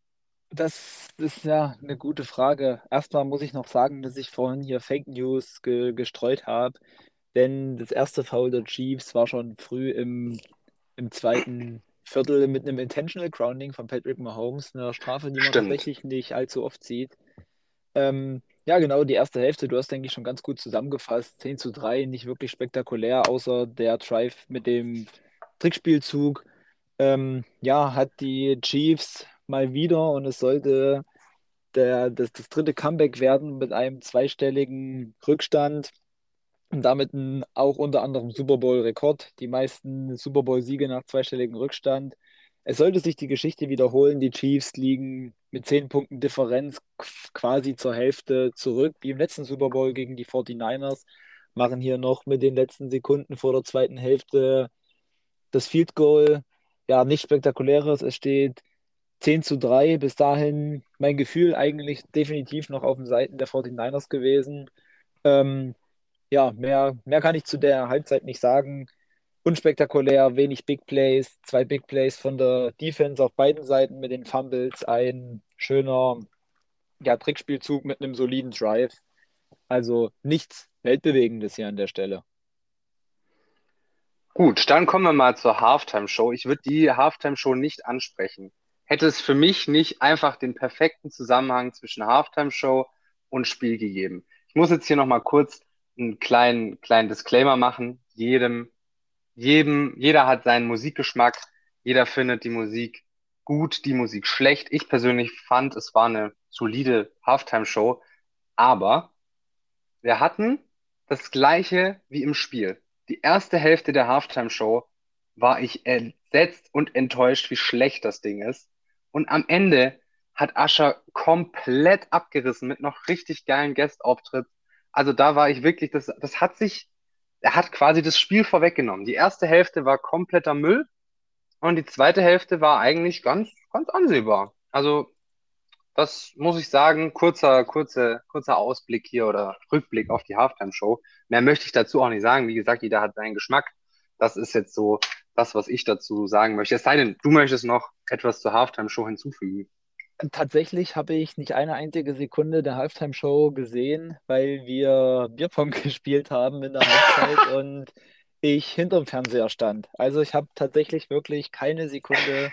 Das ist ja eine gute Frage. Erstmal muss ich noch sagen, dass ich vorhin hier Fake News ge gestreut habe, denn das erste Foul der Chiefs war schon früh im, im zweiten Viertel mit einem Intentional Grounding von Patrick Mahomes, eine Strafe, die man Stimmt. tatsächlich nicht allzu oft sieht. Ähm, ja, genau, die erste Hälfte, du hast, denke ich, schon ganz gut zusammengefasst. 10 zu 3, nicht wirklich spektakulär, außer der Drive mit dem Trickspielzug. Ähm, ja, hat die Chiefs mal wieder und es sollte der, das, das dritte Comeback werden mit einem zweistelligen Rückstand und damit ein, auch unter anderem Super Bowl-Rekord. Die meisten Super Bowl-Siege nach zweistelligen Rückstand. Es sollte sich die Geschichte wiederholen. Die Chiefs liegen mit 10 Punkten Differenz quasi zur Hälfte zurück, wie im letzten Super Bowl gegen die 49ers. Machen hier noch mit den letzten Sekunden vor der zweiten Hälfte das Field Goal. Ja, nicht spektakuläres. Es steht 10 zu 3. Bis dahin mein Gefühl eigentlich definitiv noch auf den Seiten der 49ers gewesen. Ähm, ja, mehr, mehr kann ich zu der Halbzeit nicht sagen unspektakulär, wenig Big Plays, zwei Big Plays von der Defense auf beiden Seiten mit den Fumbles, ein schöner ja, Trickspielzug mit einem soliden Drive. Also nichts Weltbewegendes hier an der Stelle. Gut, dann kommen wir mal zur Halftime-Show. Ich würde die Halftime-Show nicht ansprechen. Hätte es für mich nicht einfach den perfekten Zusammenhang zwischen Halftime-Show und Spiel gegeben. Ich muss jetzt hier nochmal kurz einen kleinen, kleinen Disclaimer machen. Jedem jedem, jeder hat seinen Musikgeschmack, jeder findet die Musik gut, die Musik schlecht. Ich persönlich fand, es war eine solide Halftime-Show, aber wir hatten das gleiche wie im Spiel. Die erste Hälfte der Halftime-Show war ich entsetzt und enttäuscht, wie schlecht das Ding ist. Und am Ende hat Ascher komplett abgerissen mit noch richtig geilen Guest-Auftritt. Also da war ich wirklich, das, das hat sich er hat quasi das Spiel vorweggenommen. Die erste Hälfte war kompletter Müll und die zweite Hälfte war eigentlich ganz, ganz ansehbar. Also, das muss ich sagen, kurzer, kurzer, kurzer Ausblick hier oder Rückblick auf die Halftime-Show. Mehr möchte ich dazu auch nicht sagen. Wie gesagt, jeder hat seinen Geschmack. Das ist jetzt so das, was ich dazu sagen möchte. Es sei denn, du möchtest noch etwas zur Halftime-Show hinzufügen. Tatsächlich habe ich nicht eine einzige Sekunde der Halftime-Show gesehen, weil wir Bierpong <laughs> gespielt haben in der Halbzeit <laughs> und ich hinterm Fernseher stand. Also ich habe tatsächlich wirklich keine Sekunde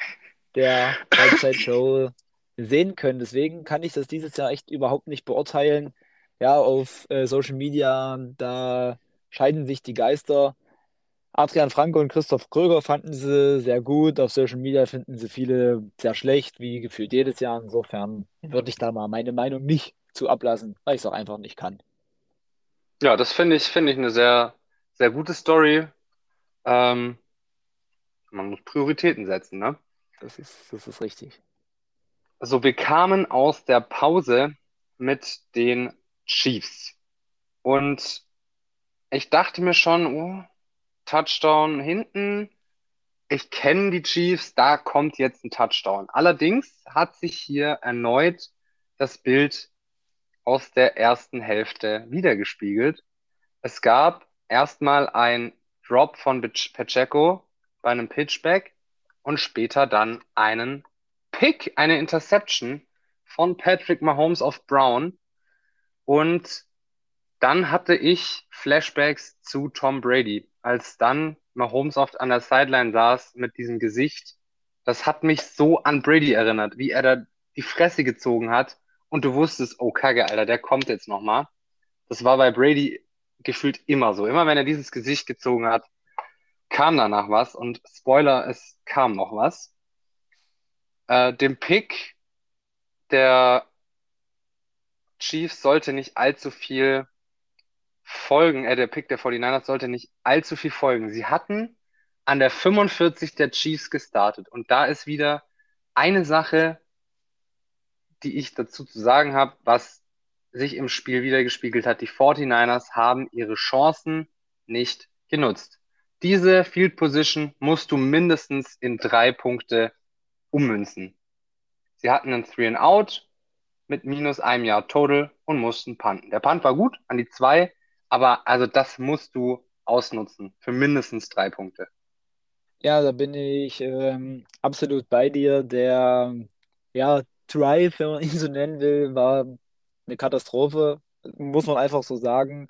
der Halbzeitshow sehen können. Deswegen kann ich das dieses Jahr echt überhaupt nicht beurteilen. Ja, auf äh, Social Media, da scheiden sich die Geister. Adrian Franke und Christoph Kröger fanden sie sehr gut. Auf Social Media finden sie viele sehr schlecht, wie gefühlt jedes Jahr. Insofern würde ich da mal meine Meinung nicht zu ablassen, weil ich es auch einfach nicht kann. Ja, das finde ich, finde ich eine sehr, sehr gute Story. Ähm, man muss Prioritäten setzen, ne? Das ist, das ist richtig. So, wir kamen aus der Pause mit den Chiefs. Und ich dachte mir schon, oh, Touchdown hinten. Ich kenne die Chiefs, da kommt jetzt ein Touchdown. Allerdings hat sich hier erneut das Bild aus der ersten Hälfte wiedergespiegelt. Es gab erstmal ein Drop von Pacheco bei einem Pitchback und später dann einen Pick, eine Interception von Patrick Mahomes auf Brown. Und dann hatte ich Flashbacks zu Tom Brady als dann Mahomes oft an der Sideline saß mit diesem Gesicht, das hat mich so an Brady erinnert, wie er da die Fresse gezogen hat und du wusstest, oh Kacke, Alter, der kommt jetzt nochmal. Das war bei Brady gefühlt immer so. Immer wenn er dieses Gesicht gezogen hat, kam danach was und Spoiler, es kam noch was. Äh, dem Pick der Chiefs sollte nicht allzu viel folgen, äh, der Pick der 49ers sollte nicht allzu viel folgen. Sie hatten an der 45 der Chiefs gestartet und da ist wieder eine Sache, die ich dazu zu sagen habe, was sich im Spiel wiedergespiegelt hat. Die 49ers haben ihre Chancen nicht genutzt. Diese Field Position musst du mindestens in drei Punkte ummünzen. Sie hatten einen Three and Out mit minus einem Jahr Total und mussten punten. Der Punt war gut an die zwei, aber also das musst du ausnutzen für mindestens drei Punkte. Ja, da bin ich ähm, absolut bei dir. Der ja, Drive, wenn man <laughs> ihn so nennen will, war eine Katastrophe. Muss man einfach so sagen.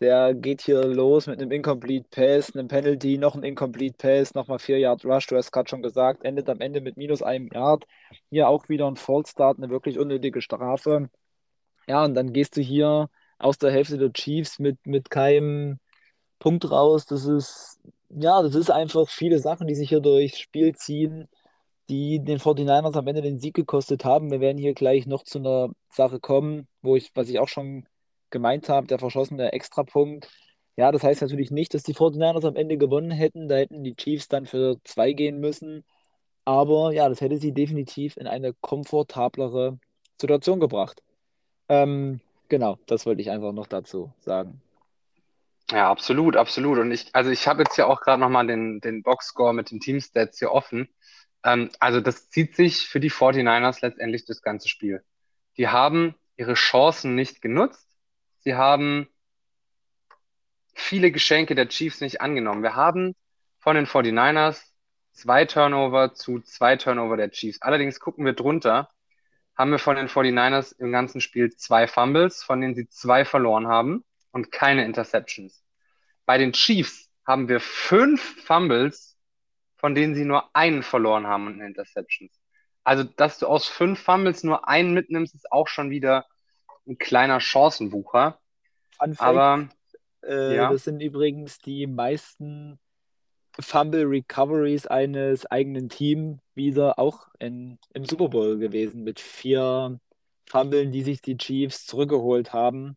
Der geht hier los mit einem Incomplete Pass, einem Penalty, noch ein Incomplete Pass, nochmal 4 Yard Rush, du hast gerade schon gesagt, endet am Ende mit minus einem Yard. Hier auch wieder ein False Start, eine wirklich unnötige Strafe. Ja, und dann gehst du hier aus der Hälfte der Chiefs mit, mit keinem Punkt raus. Das ist, ja, das ist einfach viele Sachen, die sich hier durchs Spiel ziehen, die den 49ers am Ende den Sieg gekostet haben. Wir werden hier gleich noch zu einer Sache kommen, wo ich, was ich auch schon gemeint habe, der verschossene Extrapunkt. Ja, das heißt natürlich nicht, dass die 49ers am Ende gewonnen hätten. Da hätten die Chiefs dann für zwei gehen müssen. Aber ja, das hätte sie definitiv in eine komfortablere Situation gebracht. Ähm, Genau, das wollte ich einfach noch dazu sagen. Ja, absolut, absolut. Und ich, also ich habe jetzt ja auch gerade nochmal den, den Boxscore mit den Teamstats hier offen. Ähm, also das zieht sich für die 49ers letztendlich das ganze Spiel. Die haben ihre Chancen nicht genutzt. Sie haben viele Geschenke der Chiefs nicht angenommen. Wir haben von den 49ers zwei Turnover zu zwei Turnover der Chiefs. Allerdings gucken wir drunter haben wir von den 49ers im ganzen Spiel zwei Fumbles, von denen sie zwei verloren haben und keine Interceptions. Bei den Chiefs haben wir fünf Fumbles, von denen sie nur einen verloren haben und eine Interceptions. Also, dass du aus fünf Fumbles nur einen mitnimmst, ist auch schon wieder ein kleiner Chancenwucher. Fact, Aber äh, ja. das sind übrigens die meisten Fumble Recoveries eines eigenen Teams wieder auch in, im Super Bowl gewesen mit vier Fummeln, die sich die Chiefs zurückgeholt haben.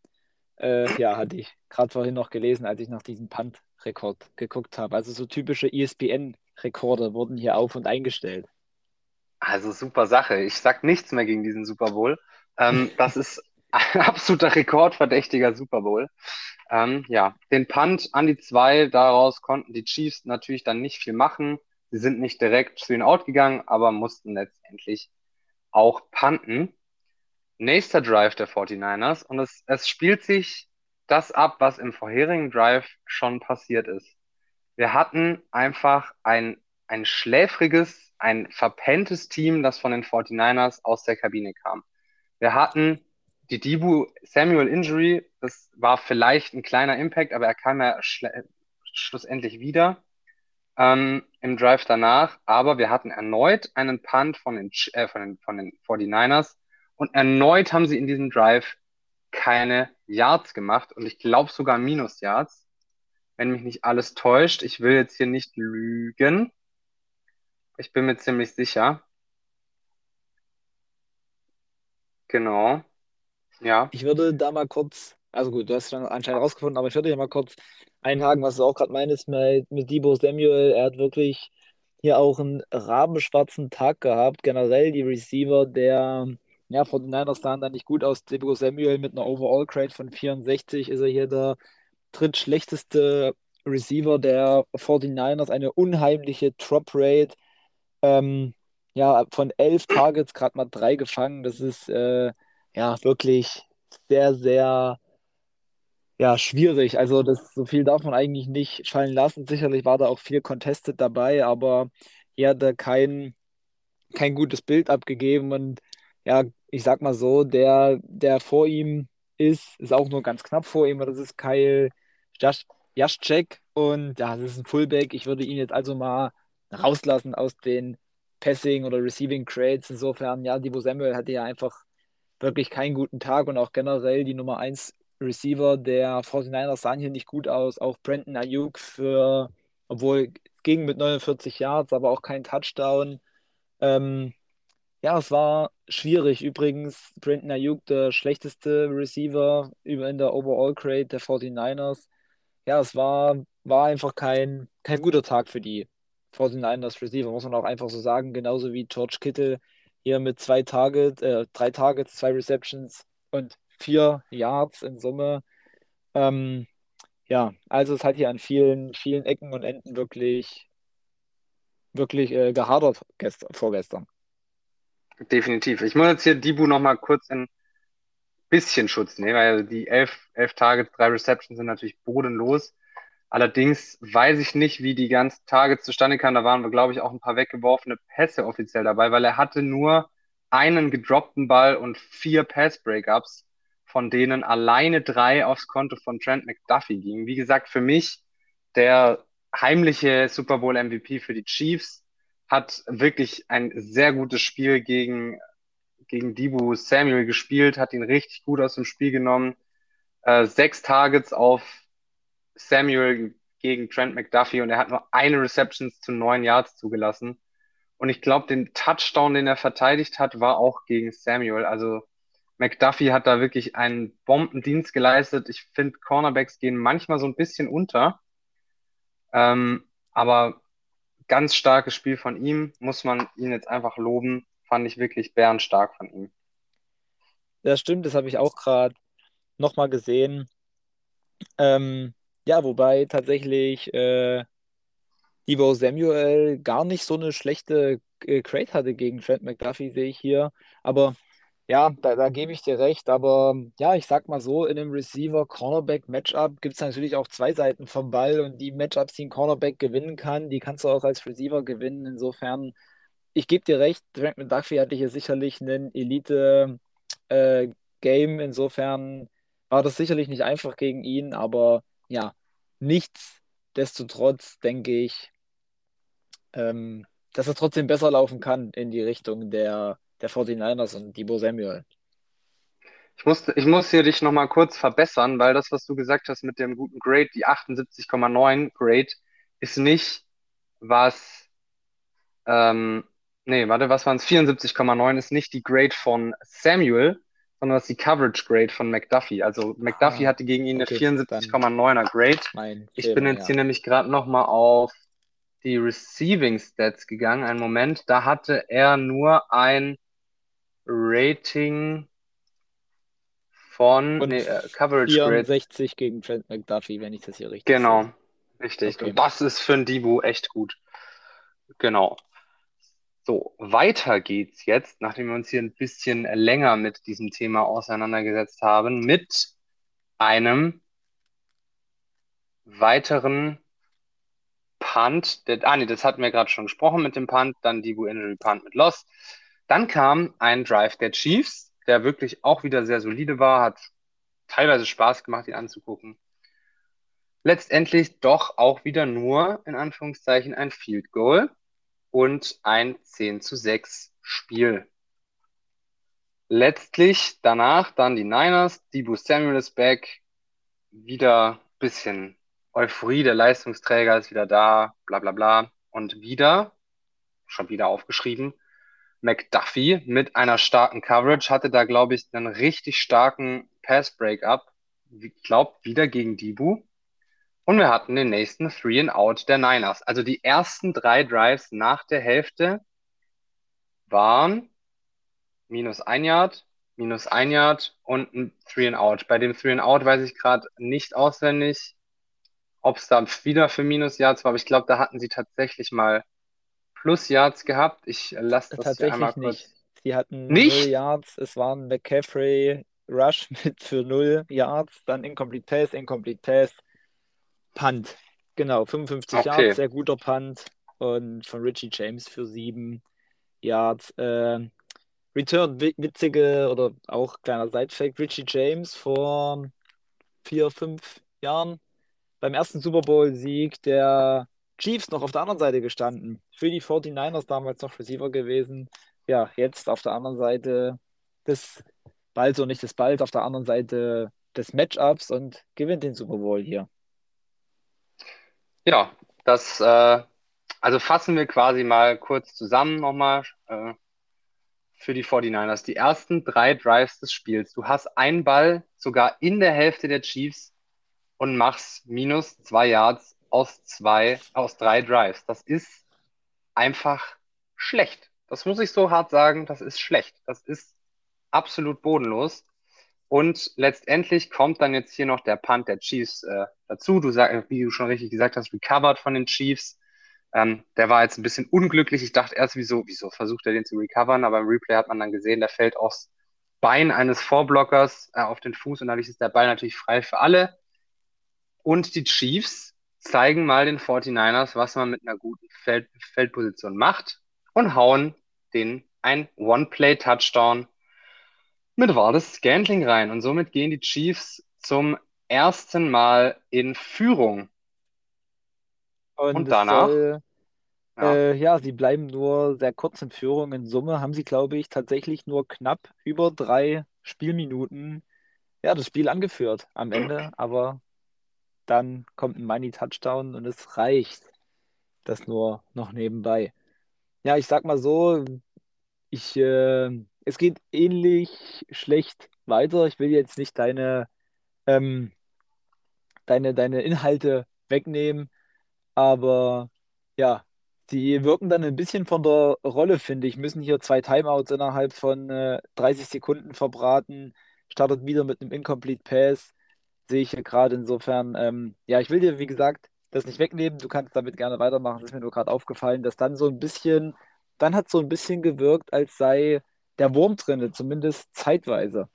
Äh, ja, hatte ich gerade vorhin noch gelesen, als ich nach diesem Punt-Rekord geguckt habe. Also so typische ESPN-Rekorde wurden hier auf und eingestellt. Also super Sache. Ich sag nichts mehr gegen diesen Super Bowl. Ähm, das ist <laughs> absoluter rekordverdächtiger Super Bowl. Ähm, ja, den Punt an die zwei, daraus konnten die Chiefs natürlich dann nicht viel machen. Sie sind nicht direkt zu den Out gegangen, aber mussten letztendlich auch punten. Nächster Drive der 49ers und es, es spielt sich das ab, was im vorherigen Drive schon passiert ist. Wir hatten einfach ein, ein schläfriges, ein verpenntes Team, das von den 49ers aus der Kabine kam. Wir hatten die Dibu Samuel Injury, das war vielleicht ein kleiner Impact, aber er kam ja schlussendlich wieder ähm, im Drive danach. Aber wir hatten erneut einen Punt von den, äh, von den, von den 49ers und erneut haben sie in diesem Drive keine Yards gemacht und ich glaube sogar Minus Yards, wenn mich nicht alles täuscht. Ich will jetzt hier nicht lügen. Ich bin mir ziemlich sicher. Genau. Ja. Ich würde da mal kurz, also gut, du hast es dann anscheinend rausgefunden, aber ich würde hier mal kurz einhaken, was du auch gerade meinst mit, mit Debo Samuel. Er hat wirklich hier auch einen rabenschwarzen Tag gehabt. Generell die Receiver der ja, von den Niners sahen da nicht gut aus. Debo Samuel mit einer Overall-Grade von 64 ist er hier der drittschlechteste Receiver der 49ers. Eine unheimliche Drop-Rate. Ähm, ja, von elf Targets gerade mal drei gefangen. Das ist äh, ja wirklich sehr, sehr ja, schwierig. Also das, so viel darf man eigentlich nicht fallen lassen. Sicherlich war da auch viel Contested dabei, aber er hat da kein, kein gutes Bild abgegeben und ja, ich sag mal so, der, der vor ihm ist, ist auch nur ganz knapp vor ihm, das ist Kyle Jaschczek und ja, das ist ein Fullback. Ich würde ihn jetzt also mal rauslassen aus den Passing oder Receiving Crates. Insofern, ja, Divo Samuel hatte ja einfach wirklich keinen guten Tag und auch generell die Nummer 1 Receiver der 49ers sahen hier nicht gut aus. Auch Brandon Ayuk für, obwohl es ging mit 49 Yards, aber auch kein Touchdown. Ähm, ja, es war schwierig. Übrigens, Brandon Ayuk, der schlechteste Receiver in der Overall Grade der 49ers. Ja, es war, war einfach kein, kein guter Tag für die 49ers Receiver, muss man auch einfach so sagen. Genauso wie George Kittle hier mit zwei Targets, äh, drei Targets, zwei Receptions und vier Yards in Summe. Ähm, ja, also es hat hier an vielen, vielen Ecken und Enden wirklich, wirklich äh, gehadert gestern, vorgestern. Definitiv. Ich muss jetzt hier Dibu nochmal kurz in bisschen Schutz nehmen, weil die elf, elf Targets, drei Receptions sind natürlich bodenlos. Allerdings weiß ich nicht, wie die ganzen Targets zustande kamen. Da waren wir, glaube ich, auch ein paar weggeworfene Pässe offiziell dabei, weil er hatte nur einen gedroppten Ball und vier Pass-Breakups, von denen alleine drei aufs Konto von Trent McDuffie gingen. Wie gesagt, für mich der heimliche Super Bowl MVP für die Chiefs hat wirklich ein sehr gutes Spiel gegen, gegen Dibu Samuel gespielt, hat ihn richtig gut aus dem Spiel genommen. Äh, sechs Targets auf Samuel gegen Trent McDuffie und er hat nur eine Reception zu neun Yards zugelassen. Und ich glaube, den Touchdown, den er verteidigt hat, war auch gegen Samuel. Also McDuffie hat da wirklich einen Bombendienst geleistet. Ich finde, Cornerbacks gehen manchmal so ein bisschen unter. Ähm, aber ganz starkes Spiel von ihm, muss man ihn jetzt einfach loben. Fand ich wirklich bärenstark von ihm. Das stimmt, das habe ich auch gerade nochmal gesehen. Ähm, ja, wobei tatsächlich äh, Ivo Samuel gar nicht so eine schlechte äh, Crate hatte gegen Trent McDuffie, sehe ich hier. Aber ja, da, da gebe ich dir recht, aber ja, ich sag mal so, in einem Receiver-Cornerback-Matchup gibt es natürlich auch zwei Seiten vom Ball und die Matchups, die ein Cornerback gewinnen kann, die kannst du auch als Receiver gewinnen. Insofern, ich gebe dir recht, Trent McDuffie hatte hier sicherlich einen Elite-Game, äh, insofern war das sicherlich nicht einfach gegen ihn, aber ja, nichtsdestotrotz denke ich, ähm, dass es trotzdem besser laufen kann in die Richtung der der 49ers und Debo Samuel. Ich muss, ich muss hier dich nochmal kurz verbessern, weil das, was du gesagt hast mit dem guten Grade, die 78,9 Grade, ist nicht, was, ähm, nee, warte, was waren es? 74,9 ist nicht die Grade von Samuel, sondern das ist die Coverage Grade von McDuffie. Also McDuffie ah, hatte gegen ihn okay, eine 74,9er Grade. Ich Fehler, bin jetzt ja. hier nämlich gerade nochmal auf die Receiving Stats gegangen. Einen Moment, da hatte er nur ein Rating von nee, äh, Coverage 64 Grade. gegen Trent McDuffie, wenn ich das hier richtig Genau, sehe. richtig. Okay. Und das ist für ein Dibu echt gut. Genau. So, weiter geht's jetzt, nachdem wir uns hier ein bisschen länger mit diesem Thema auseinandergesetzt haben, mit einem weiteren Punt, der, ah nee, das hatten wir gerade schon gesprochen mit dem Punt, dann Debo Injury Punt mit Loss. Dann kam ein Drive der Chiefs, der wirklich auch wieder sehr solide war, hat teilweise Spaß gemacht, ihn anzugucken. Letztendlich doch auch wieder nur, in Anführungszeichen, ein Field Goal und ein 10 zu 6 Spiel. Letztlich danach dann die Niners, Debo Samuel ist back, wieder ein bisschen Euphorie, der Leistungsträger ist wieder da, bla bla bla. Und wieder, schon wieder aufgeschrieben, McDuffie mit einer starken Coverage hatte da, glaube ich, einen richtig starken Pass-Breakup. Ich glaube, wieder gegen Dibu. Und wir hatten den nächsten Three and Out der Niners. Also die ersten drei Drives nach der Hälfte waren minus ein Yard, minus ein Yard und ein Three and Out. Bei dem Three and Out weiß ich gerade nicht auswendig, ob es da wieder für minus Yards war, aber ich glaube, da hatten sie tatsächlich mal plus Yards gehabt. Ich lasse das Tatsächlich hier einmal nicht. kurz. Sie hatten Nicht? 0 Yards, es waren McCaffrey Rush <laughs> mit für 0 Yards, dann Incomplete Pass, Incomplete Pass, Punt. Genau, 55 Okay. Yards, sehr guter Punt. Und von Richie James für 7 Yards. Äh, Return, wi- witzige oder auch kleiner Side-Fact: Richie James vor 4, 5 Jahren beim ersten Super Bowl-Sieg der Chiefs noch auf der anderen Seite gestanden. Für die 49ers damals noch Receiver gewesen. Ja, jetzt auf der anderen Seite des Balls und nicht des Balls, auf der anderen Seite des Matchups und gewinnt den Super Bowl hier. Ja, das, äh, also fassen wir quasi mal kurz zusammen nochmal äh, für die 49ers. Die ersten drei Drives des Spiels. Du hast einen Ball sogar in der Hälfte der Chiefs und machst minus zwei Yards aus zwei, aus drei Drives. Das ist einfach schlecht. Das muss ich so hart sagen. Das ist schlecht. Das ist absolut bodenlos. Und letztendlich kommt dann jetzt hier noch der Punt der Chiefs äh, dazu. Du sagst, wie du schon richtig gesagt hast, recovered von den Chiefs. Ähm, der war jetzt ein bisschen unglücklich. Ich dachte erst, wieso, wieso versucht er den zu recovern? Aber im Replay hat man dann gesehen, der fällt aufs Bein eines Vorblockers äh, auf den Fuß und dadurch ist der Ball natürlich frei für alle. Und die Chiefs zeigen mal den 49ers, was man mit einer guten Feld Feldposition macht und hauen den ein One-Play-Touchdown mit Vardes Scantling rein. Und somit gehen die Chiefs zum ersten Mal in Führung. Und, Und danach? soll, Ja. äh, ja, sie bleiben nur sehr kurz in Führung. In Summe haben sie, glaube ich, tatsächlich nur knapp über drei Spielminuten ja, das Spiel angeführt am Ende. Aber dann kommt ein Money Touchdown und es reicht. Das nur noch nebenbei. Ja, ich sag mal so, ich, äh, es geht ähnlich schlecht weiter. Ich will jetzt nicht deine, ähm, deine, deine Inhalte wegnehmen, aber ja, die wirken dann ein bisschen von der Rolle, finde ich. Müssen hier zwei Timeouts innerhalb von äh, 30 Sekunden verbraten, startet wieder mit einem Incomplete Pass, sehe ich hier gerade insofern. Ähm, ja, ich will dir, wie gesagt, das nicht wegnehmen. Du kannst damit gerne weitermachen. Es ist mir nur gerade aufgefallen, dass dann so ein bisschen, dann hat so ein bisschen gewirkt, als sei der Wurm drin, zumindest zeitweise.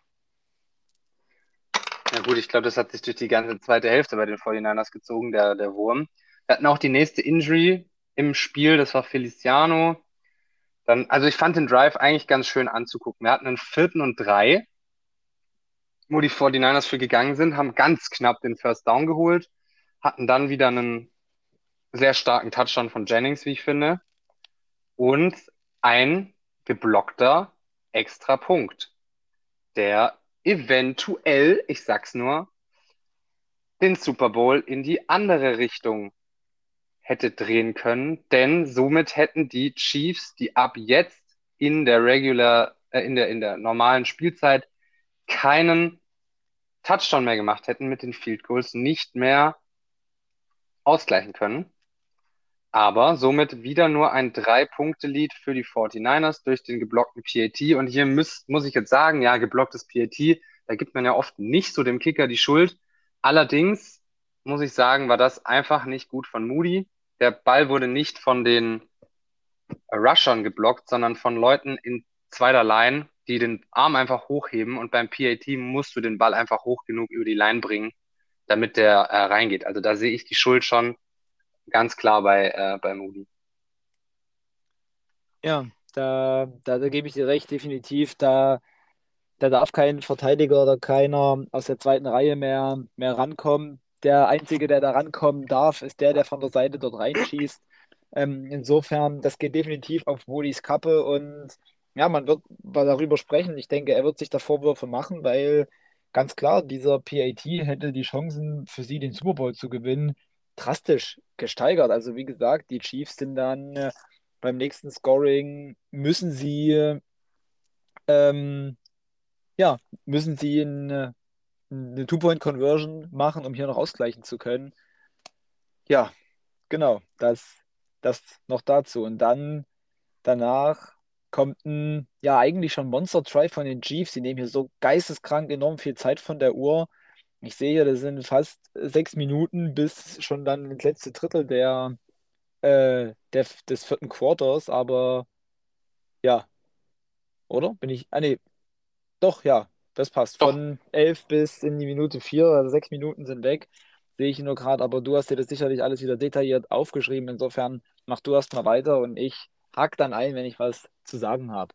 Ja gut, ich glaube, das hat sich durch die ganze zweite Hälfte bei den 49ers gezogen, der, der Wurm. Wir hatten auch die nächste Injury im Spiel, das war Feliciano. Dann, also ich fand den Drive eigentlich ganz schön anzugucken. Wir hatten einen vierten und drei, wo die 49ers für gegangen sind, haben ganz knapp den First Down geholt, hatten dann wieder einen sehr starken Touchdown von Jennings, wie ich finde, und ein geblockter extra Punkt, der eventuell, ich sag's nur, den Super Bowl in die andere Richtung hätte drehen können, denn somit hätten die Chiefs, die ab jetzt in der regular, äh, in der, in der normalen Spielzeit keinen Touchdown mehr gemacht hätten mit den Field Goals, nicht mehr ausgleichen können. Aber somit wieder nur ein Drei-Punkte-Lead für die 49ers durch den geblockten PAT. Und hier muss, muss ich jetzt sagen, ja, geblocktes PAT, da gibt man ja oft nicht so dem Kicker die Schuld. Allerdings muss ich sagen, war das einfach nicht gut von Moody. Der Ball wurde nicht von den Rushern geblockt, sondern von Leuten in zweiter Line, die den Arm einfach hochheben. Und beim PAT musst du den Ball einfach hoch genug über die Line bringen, damit der äh, reingeht. Also da sehe ich die Schuld schon ganz klar bei, äh, bei Moody. Ja, da, da, da gebe ich dir recht, definitiv. Da, da darf kein Verteidiger oder keiner aus der zweiten Reihe mehr, mehr rankommen. Der Einzige, der da rankommen darf, ist der, der von der Seite dort reinschießt. Ähm, insofern, das geht definitiv auf Modis Kappe und ja, man wird darüber sprechen. Ich denke, er wird sich da Vorwürfe machen, weil ganz klar, dieser PAT hätte die Chancen für sie, den Super Bowl zu gewinnen, drastisch gesteigert. Also wie gesagt, die Chiefs sind dann äh, beim nächsten Scoring, müssen sie ähm, ja, müssen sie eine, eine Two-Point-Conversion machen, um hier noch ausgleichen zu können. Ja, genau, das, das noch dazu. Und dann danach kommt ein, ja, eigentlich schon Monster-Try von den Chiefs. Die nehmen hier so geisteskrank enorm viel Zeit von der Uhr. Ich sehe das sind fast sechs Minuten bis schon dann ins letzte Drittel der, äh, der, des vierten Quarters, aber ja, oder? Bin ich. Ah, nee. Doch, ja, das passt. Doch. Von elf bis in die Minute vier, also sechs Minuten sind weg. Sehe ich nur gerade, aber du hast dir das sicherlich alles wieder detailliert aufgeschrieben. Insofern mach du erst mal weiter und ich hake dann ein, wenn ich was zu sagen habe.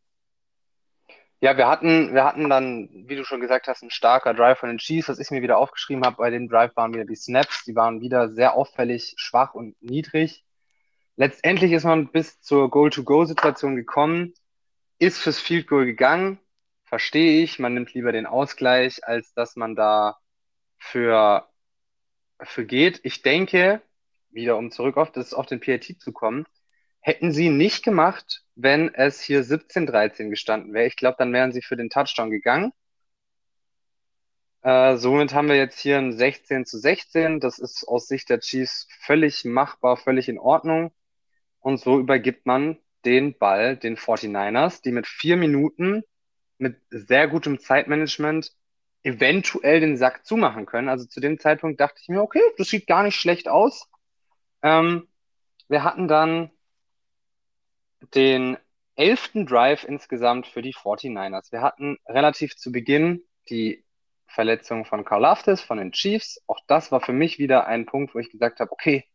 Ja, wir hatten, wir hatten dann, wie du schon gesagt hast, ein starker Drive von den Chiefs, was ich mir wieder aufgeschrieben habe. Bei dem Drive waren wieder die Snaps, die waren wieder sehr auffällig schwach und niedrig. Letztendlich ist man bis zur Goal-to-Go-Situation gekommen, ist fürs Field Goal gegangen, verstehe ich. Man nimmt lieber den Ausgleich, als dass man da für, für geht. Ich denke, wieder um zurück auf das, auf den PAT zu kommen, hätten sie nicht gemacht, wenn es hier 17-13 gestanden wäre. Ich glaube, dann wären sie für den Touchdown gegangen. Äh, somit haben wir jetzt hier ein 16 zu 16. Das ist aus Sicht der Chiefs völlig machbar, völlig in Ordnung. Und so übergibt man den Ball den 49ers, die mit vier Minuten mit sehr gutem Zeitmanagement eventuell den Sack zumachen können. Also zu dem Zeitpunkt dachte ich mir, okay, das sieht gar nicht schlecht aus. Ähm, wir hatten dann den elften Drive insgesamt für die 49ers. Wir hatten relativ zu Beginn die Verletzung von Carl Laftis von den Chiefs. Auch das war für mich wieder ein Punkt, wo ich gesagt habe, okay,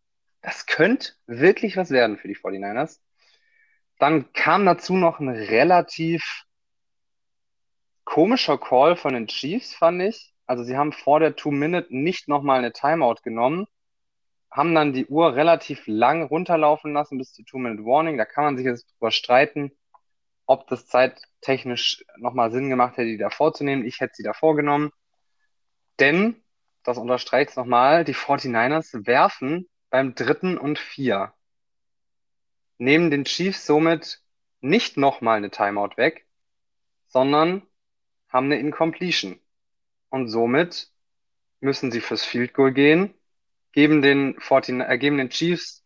das könnte wirklich was werden für die 49ers. Dann kam dazu noch ein relativ komischer Call von den Chiefs, fand ich. Also sie haben vor der Two-Minute nicht nochmal eine Timeout genommen, haben dann die Uhr relativ lang runterlaufen lassen bis zur Two-Minute-Warning. Da kann man sich jetzt drüber streiten, ob das zeittechnisch nochmal Sinn gemacht hätte, die davor zu nehmen. Ich hätte sie davor genommen. Denn, das unterstreicht es nochmal, die 49ers werfen beim dritten und vier. Nehmen den Chiefs somit nicht nochmal eine Timeout weg, sondern haben eine Incompletion. Und somit müssen sie fürs Field Goal gehen, geben den, 14, äh, geben den Chiefs,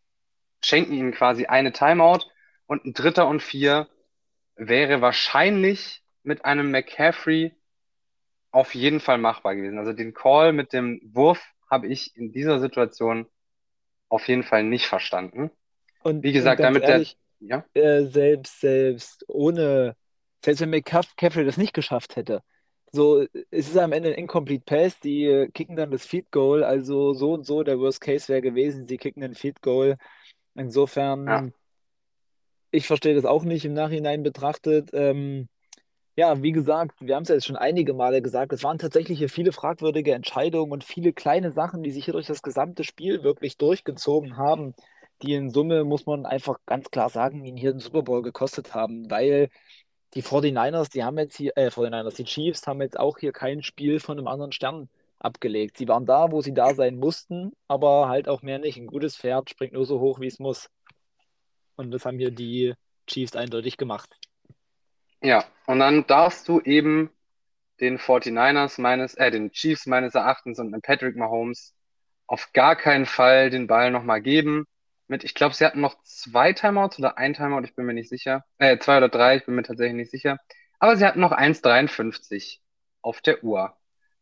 schenken ihnen quasi eine Timeout und ein Dritter und Vier wäre wahrscheinlich mit einem McCaffrey auf jeden Fall machbar gewesen. Also den Call mit dem Wurf habe ich in dieser Situation auf jeden Fall nicht verstanden. Und Wie gesagt, und damit ehrlich, der, ja, äh, selbst, selbst ohne, selbst wenn McCaffrey das nicht geschafft hätte, so, es ist am Ende ein Incomplete Pass, die äh, kicken dann das Field Goal, also so und so, der Worst Case wäre gewesen, sie kicken ein Field Goal. ja, Insofern, ich verstehe das auch nicht im Nachhinein betrachtet. Ähm, ja, wie gesagt, wir haben es ja jetzt schon einige Male gesagt, es waren tatsächlich hier viele fragwürdige Entscheidungen und viele kleine Sachen, die sich hier durch das gesamte Spiel wirklich durchgezogen haben, die in Summe, muss man einfach ganz klar sagen, ihn hier den Super Bowl gekostet haben, weil die 49ers, die haben jetzt hier, äh, 49ers, die Chiefs haben jetzt auch hier kein Spiel von einem anderen Stern abgelegt. Sie waren da, wo sie da sein mussten, aber halt auch mehr nicht. Ein gutes Pferd springt nur so hoch, wie es muss. Und das haben hier die Chiefs eindeutig gemacht. ja. Und dann darfst du eben den 49ers meines, äh, den Chiefs meines Erachtens und mit Patrick Mahomes auf gar keinen Fall den Ball nochmal geben. Mit, ich glaube, sie hatten noch zwei Timeouts oder ein Timeout, ich bin mir nicht sicher. Äh, zwei oder drei, ich bin mir tatsächlich nicht sicher. Aber sie hatten noch 1,53 auf der Uhr.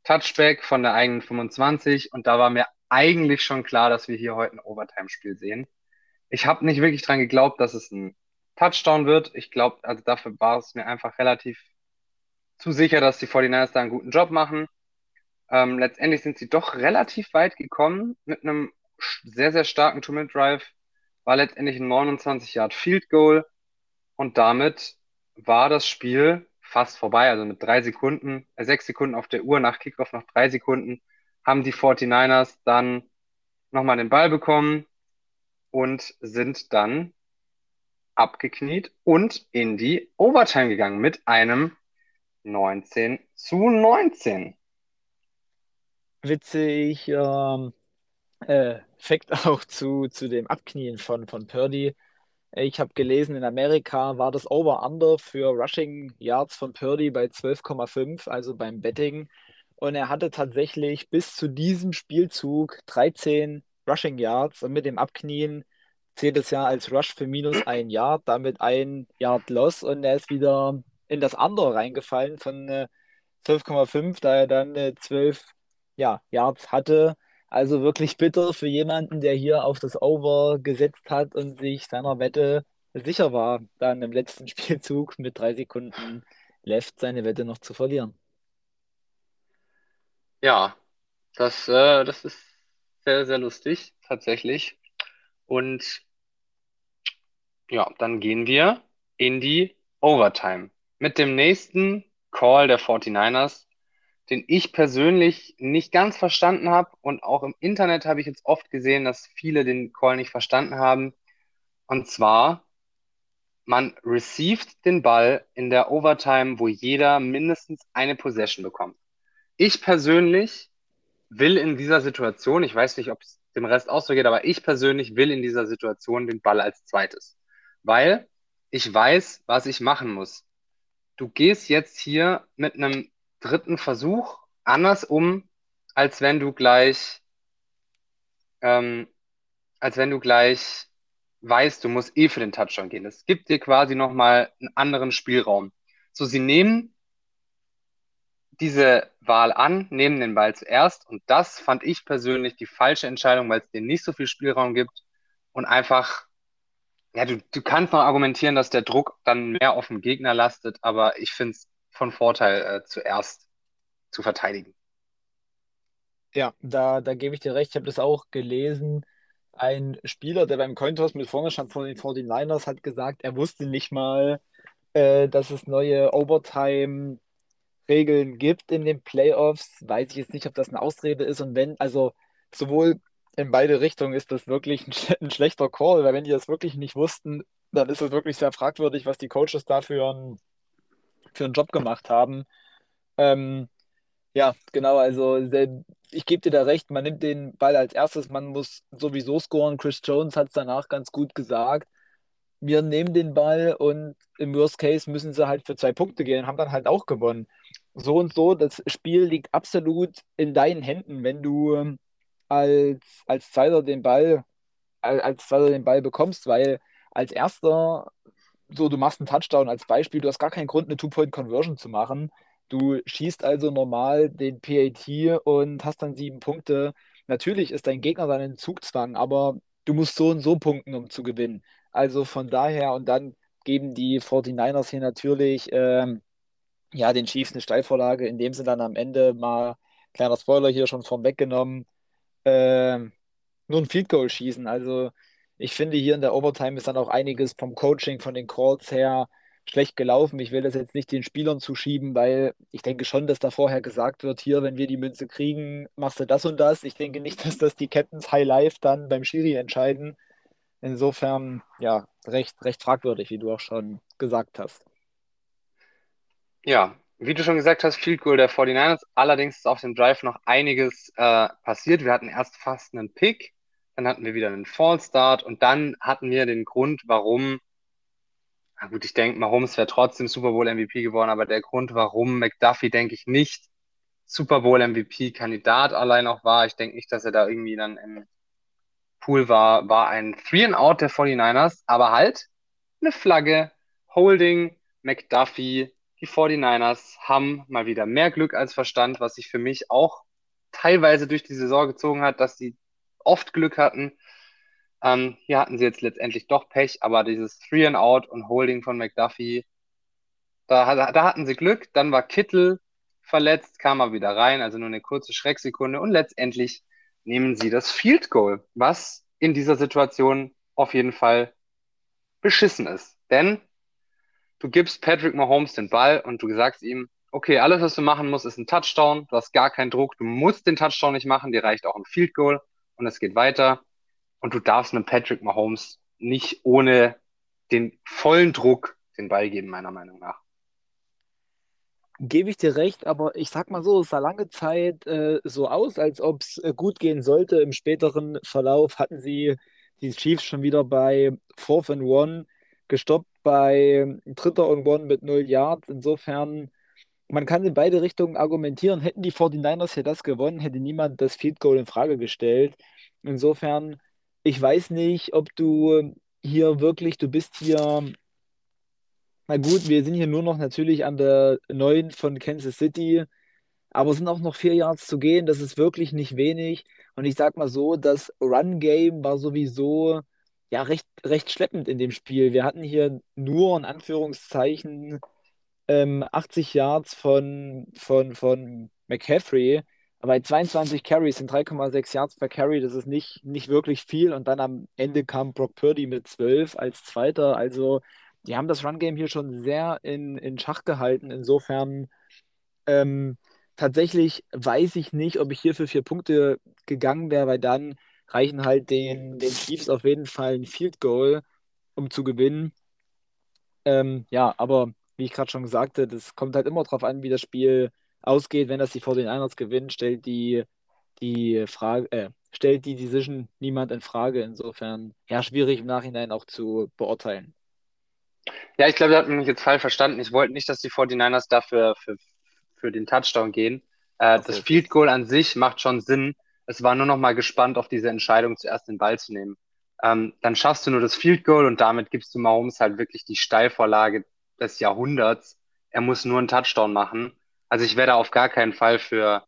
Touchback von der eigenen 25 und da war mir eigentlich schon klar, dass wir hier heute ein Overtime-Spiel sehen. Ich habe nicht wirklich dran geglaubt, dass es ein Touchdown wird. Ich glaube, also dafür war es mir einfach relativ zu sicher, dass die 49ers da einen guten Job machen. Ähm, letztendlich sind sie doch relativ weit gekommen mit einem sehr, sehr starken Two-Minute-Drive, war letztendlich ein 29 Yard Field Goal und damit war das Spiel fast vorbei. Also mit drei Sekunden, äh, sechs Sekunden auf der Uhr nach Kickoff, noch drei Sekunden, haben die 49ers dann nochmal den Ball bekommen und sind dann abgekniet und in die Overtime gegangen mit einem 19 zu 19. Witzig, ähm, äh, Fakt <laughs> auch zu, zu dem Abknien von, von Purdy. Ich habe gelesen, in Amerika war das Over-Under für Rushing Yards von Purdy bei 12,5, also beim Betting. Und er hatte tatsächlich bis zu diesem Spielzug 13 Rushing Yards und mit dem Abknien zählt es ja als Rush für minus ein Yard, damit ein Yard Loss und er ist wieder in das andere reingefallen von äh, 12,5, da er dann äh, 12 ja, Yards hatte. Also wirklich bitter für jemanden, der hier auf das Over gesetzt hat und sich seiner Wette sicher war, dann im letzten <laughs> Spielzug mit drei Sekunden left seine Wette noch zu verlieren. Ja, das, äh, das ist sehr, sehr lustig, tatsächlich. Und ja, dann gehen wir in die Overtime mit dem nächsten Call der 49ers, den ich persönlich nicht ganz verstanden habe. Und auch im Internet habe ich jetzt oft gesehen, dass viele den Call nicht verstanden haben. Und zwar, man received den Ball in der Overtime, wo jeder mindestens eine Possession bekommt. Ich persönlich will in dieser Situation, ich weiß nicht, ob es dem Rest auch so geht, aber ich persönlich will in dieser Situation den Ball als zweites weil ich weiß, was ich machen muss. Du gehst jetzt hier mit einem dritten Versuch anders um, als wenn du gleich, ähm, als wenn du gleich weißt, du musst eh für den Touchdown gehen. Es gibt dir quasi nochmal einen anderen Spielraum. So, sie nehmen diese Wahl an, nehmen den Ball zuerst und das fand ich persönlich die falsche Entscheidung, weil es dir nicht so viel Spielraum gibt und einfach ja, du, du kannst noch argumentieren, dass der Druck dann mehr auf den Gegner lastet, aber ich finde es von Vorteil, äh, zuerst zu verteidigen. Ja, da, da gebe ich dir recht. Ich habe das auch gelesen. Ein Spieler, der beim Cointoss mit vorne stand von den 49ers, hat gesagt, er wusste nicht mal, äh, dass es neue Overtime-Regeln gibt in den Playoffs. Weiß ich jetzt nicht, ob das eine Ausrede ist. Und wenn, also sowohl in beide Richtungen ist das wirklich ein, ein, schlechter Call, weil wenn die das wirklich nicht wussten, dann ist es wirklich sehr fragwürdig, was die Coaches da für, ein, für einen Job gemacht haben. Ähm, ja, genau, also ich gebe dir da recht, man nimmt den Ball als erstes, man muss sowieso scoren. Chris Jones hat es danach ganz gut gesagt. Wir nehmen den Ball und im Worst Case müssen sie halt für zwei Punkte gehen und haben dann halt auch gewonnen. So und so, das Spiel liegt absolut in deinen Händen, wenn du als, als Zweiter den Ball, als Zweiter den Ball bekommst, weil als erster, so du machst einen Touchdown als Beispiel, du hast gar keinen Grund, eine Two-Point-Conversion zu machen. Du schießt also normal den PAT und hast dann sieben Punkte. Natürlich ist dein Gegner dann in Zugzwang, aber du musst so und so punkten, um zu gewinnen. Also von daher, und dann geben die 49ers hier natürlich ähm, ja, den Chiefs eine Steilvorlage, indem sie dann am Ende mal, kleiner Spoiler hier schon vorweggenommen, äh, nur ein Field Goal schießen. Also ich finde, hier in der Overtime ist dann auch einiges vom Coaching, von den Calls her schlecht gelaufen. Ich will das jetzt nicht den Spielern zuschieben, weil ich denke schon, dass da vorher gesagt wird, hier, wenn wir die Münze kriegen, machst du das und das. Ich denke nicht, <laughs> dass das die Captains High Life dann beim Schiri entscheiden. Insofern, ja, recht, recht fragwürdig, wie du auch schon gesagt hast. Ja, wie du schon gesagt hast, Field Goal der 49ers. Allerdings ist auf dem Drive noch einiges äh, passiert. Wir hatten erst fast einen Pick, dann hatten wir wieder einen Fall Start und dann hatten wir den Grund, warum, na gut, ich denke, Mahomes wäre trotzdem Super Bowl MVP geworden, aber der Grund, warum McDuffie, denke ich, nicht Super Bowl MVP-Kandidat allein auch war, ich denke nicht, dass er da irgendwie dann im Pool war, war ein Three and Out der 49ers, aber halt eine Flagge, Holding, McDuffie, die 49ers haben mal wieder mehr Glück als Verstand, was sich für mich auch teilweise durch die Saison gezogen hat, dass sie oft Glück hatten. Ähm, hier hatten sie jetzt letztendlich doch Pech, aber dieses Three and Out und Holding von McDuffie, da, da hatten sie Glück. Dann war Kittel verletzt, kam er wieder rein, also nur eine kurze Schrecksekunde und letztendlich nehmen sie das Field Goal, was in dieser Situation auf jeden Fall beschissen ist. Denn du gibst Patrick Mahomes den Ball und du sagst ihm, okay, alles, was du machen musst, ist ein Touchdown. Du hast gar keinen Druck. Du musst den Touchdown nicht machen. Dir reicht auch ein Field Goal und es geht weiter. Und du darfst einem Patrick Mahomes nicht ohne den vollen Druck den Ball geben, meiner Meinung nach. Gebe ich dir recht, aber ich sag mal so, es sah lange Zeit äh, so aus, als ob es äh, gut gehen sollte. Im späteren Verlauf hatten sie die Chiefs schon wieder bei Fourth and One gestoppt, bei Dritter und One mit 0 Yards. Insofern, man kann in beide Richtungen argumentieren. Hätten die 49ers hier das gewonnen, hätte niemand das Field Goal in Frage gestellt. Insofern, ich weiß nicht, ob du hier wirklich, du bist hier na gut, wir sind hier nur noch natürlich an der 9 von Kansas City, aber es sind auch noch vier Yards zu gehen. Das ist wirklich nicht wenig. Und ich sag mal so, das Run-Game war sowieso ja recht, recht schleppend in dem Spiel. Wir hatten hier nur in Anführungszeichen ähm, 80 Yards von, von, von McCaffrey. Bei 22 Carries sind 3,6 Yards per Carry, das ist nicht, nicht wirklich viel. Und dann am Ende kam Brock Purdy mit 12 als Zweiter. Also die haben das Run-Game hier schon sehr in, in Schach gehalten. Insofern ähm, tatsächlich weiß ich nicht, ob ich hier für vier Punkte gegangen wäre, weil dann reichen halt den, den Chiefs auf jeden Fall ein Field Goal, um zu gewinnen. Ähm, ja, aber wie ich gerade schon sagte, das kommt halt immer darauf an, wie das Spiel ausgeht. Wenn das die 49ers gewinnen, stellt die, die Frage, äh, stellt die Decision niemand in Frage. Insofern ja schwierig im Nachhinein auch zu beurteilen. Ja, ich glaube, ihr habt mich jetzt falsch verstanden. Ich wollte nicht, dass die 49ers dafür für, für den Touchdown gehen. Äh, das Field Goal an sich macht schon Sinn. Es war nur noch mal gespannt auf diese Entscheidung, zuerst den Ball zu nehmen. Ähm, dann schaffst du nur das Field Goal und damit gibst du Mahomes halt wirklich die Steilvorlage des Jahrhunderts. Er muss nur einen Touchdown machen. Also ich wäre da auf gar keinen Fall für,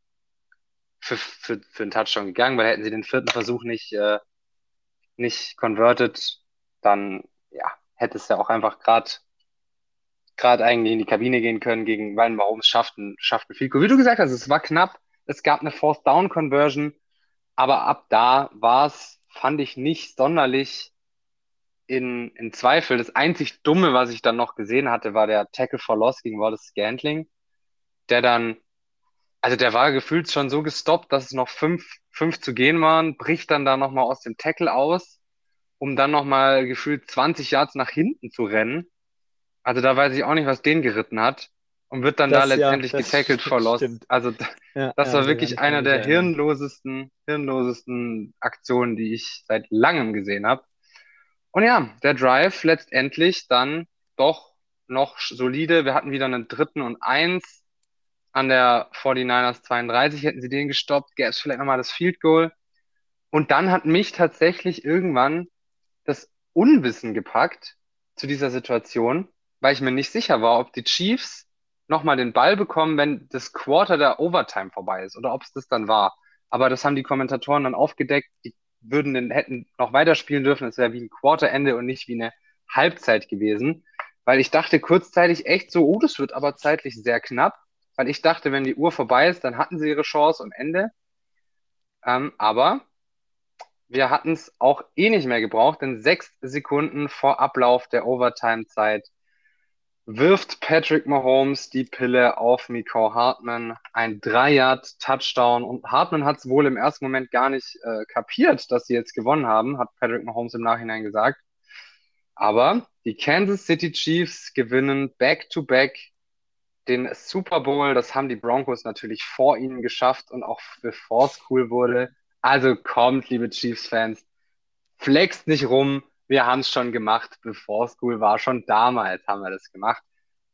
für, für, für einen Touchdown gegangen, weil hätten sie den vierten Versuch nicht, äh, nicht converted, dann ja, hätte es ja auch einfach gerade gerade eigentlich in die Kabine gehen können gegen Ryan Mahomes schafft ein, schafft ein Field Wie du gesagt hast, es war knapp. Es gab eine Fourth Down Conversion, aber ab da war es, fand ich nicht sonderlich in, in Zweifel. Das einzig Dumme, was ich dann noch gesehen hatte, war der Tackle for Loss gegen Wallace Scantling, der dann, also der war gefühlt schon so gestoppt, dass es noch fünf, fünf zu gehen waren, bricht dann da nochmal aus dem Tackle aus um dann nochmal gefühlt 20 Yards nach hinten zu rennen. Also da weiß ich auch nicht, was den geritten hat. Und wird dann das, da letztendlich ja, getackelt for <laughs> Loss. Also <laughs> ja, das war ja, wirklich einer der hirnlosesten, hirnlosesten Aktionen, die ich seit langem gesehen habe. Und ja, der Drive letztendlich dann doch noch solide. Wir hatten wieder einen dritten und eins an der 49ers 32. Hätten sie den gestoppt, gäbe es vielleicht nochmal das Field Goal. Und dann hat mich tatsächlich irgendwann das Unwissen gepackt zu dieser Situation, weil ich mir nicht sicher war, ob die Chiefs nochmal den Ball bekommen, wenn das Quarter der Overtime vorbei ist oder ob es das dann war. Aber das haben die Kommentatoren dann aufgedeckt. Die würden den, hätten noch weiterspielen dürfen. Es wäre wie ein Quarterende und nicht wie eine Halbzeit gewesen. Weil ich dachte kurzzeitig echt so, oh, das wird aber zeitlich sehr knapp. Weil ich dachte, wenn die Uhr vorbei ist, dann hatten sie ihre Chance und Ende. Ähm, aber wir hatten es auch eh nicht mehr gebraucht, denn sechs Sekunden vor Ablauf der Overtime-Zeit wirft Patrick Mahomes die Pille auf Miko Hartman. Ein Dreier-Touchdown. Und Hartman hat es wohl im ersten Moment gar nicht äh, kapiert, dass sie jetzt gewonnen haben, hat Patrick Mahomes im Nachhinein gesagt. Aber die Kansas City Chiefs gewinnen back-to-back -back den Super Bowl. Das haben die Broncos natürlich vor ihnen geschafft und auch bevor es cool wurde, also kommt, liebe Chiefs-Fans, flext nicht rum. Wir haben es schon gemacht, bevor es cool war. Schon damals haben wir das gemacht.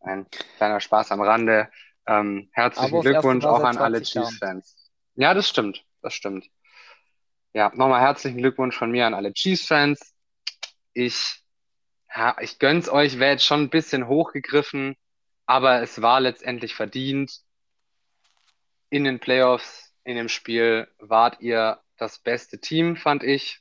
Ein kleiner Spaß am Rande. Ähm, herzlichen Glückwunsch auch an alle Chiefs-Fans. Ja, das stimmt. Das stimmt. Ja, nochmal herzlichen Glückwunsch von mir an alle Chiefs-Fans. Ich, ja, ich gönn's euch, wäre jetzt schon ein bisschen hochgegriffen, aber es war letztendlich verdient. In den Playoffs in dem Spiel wart ihr das beste Team, fand ich.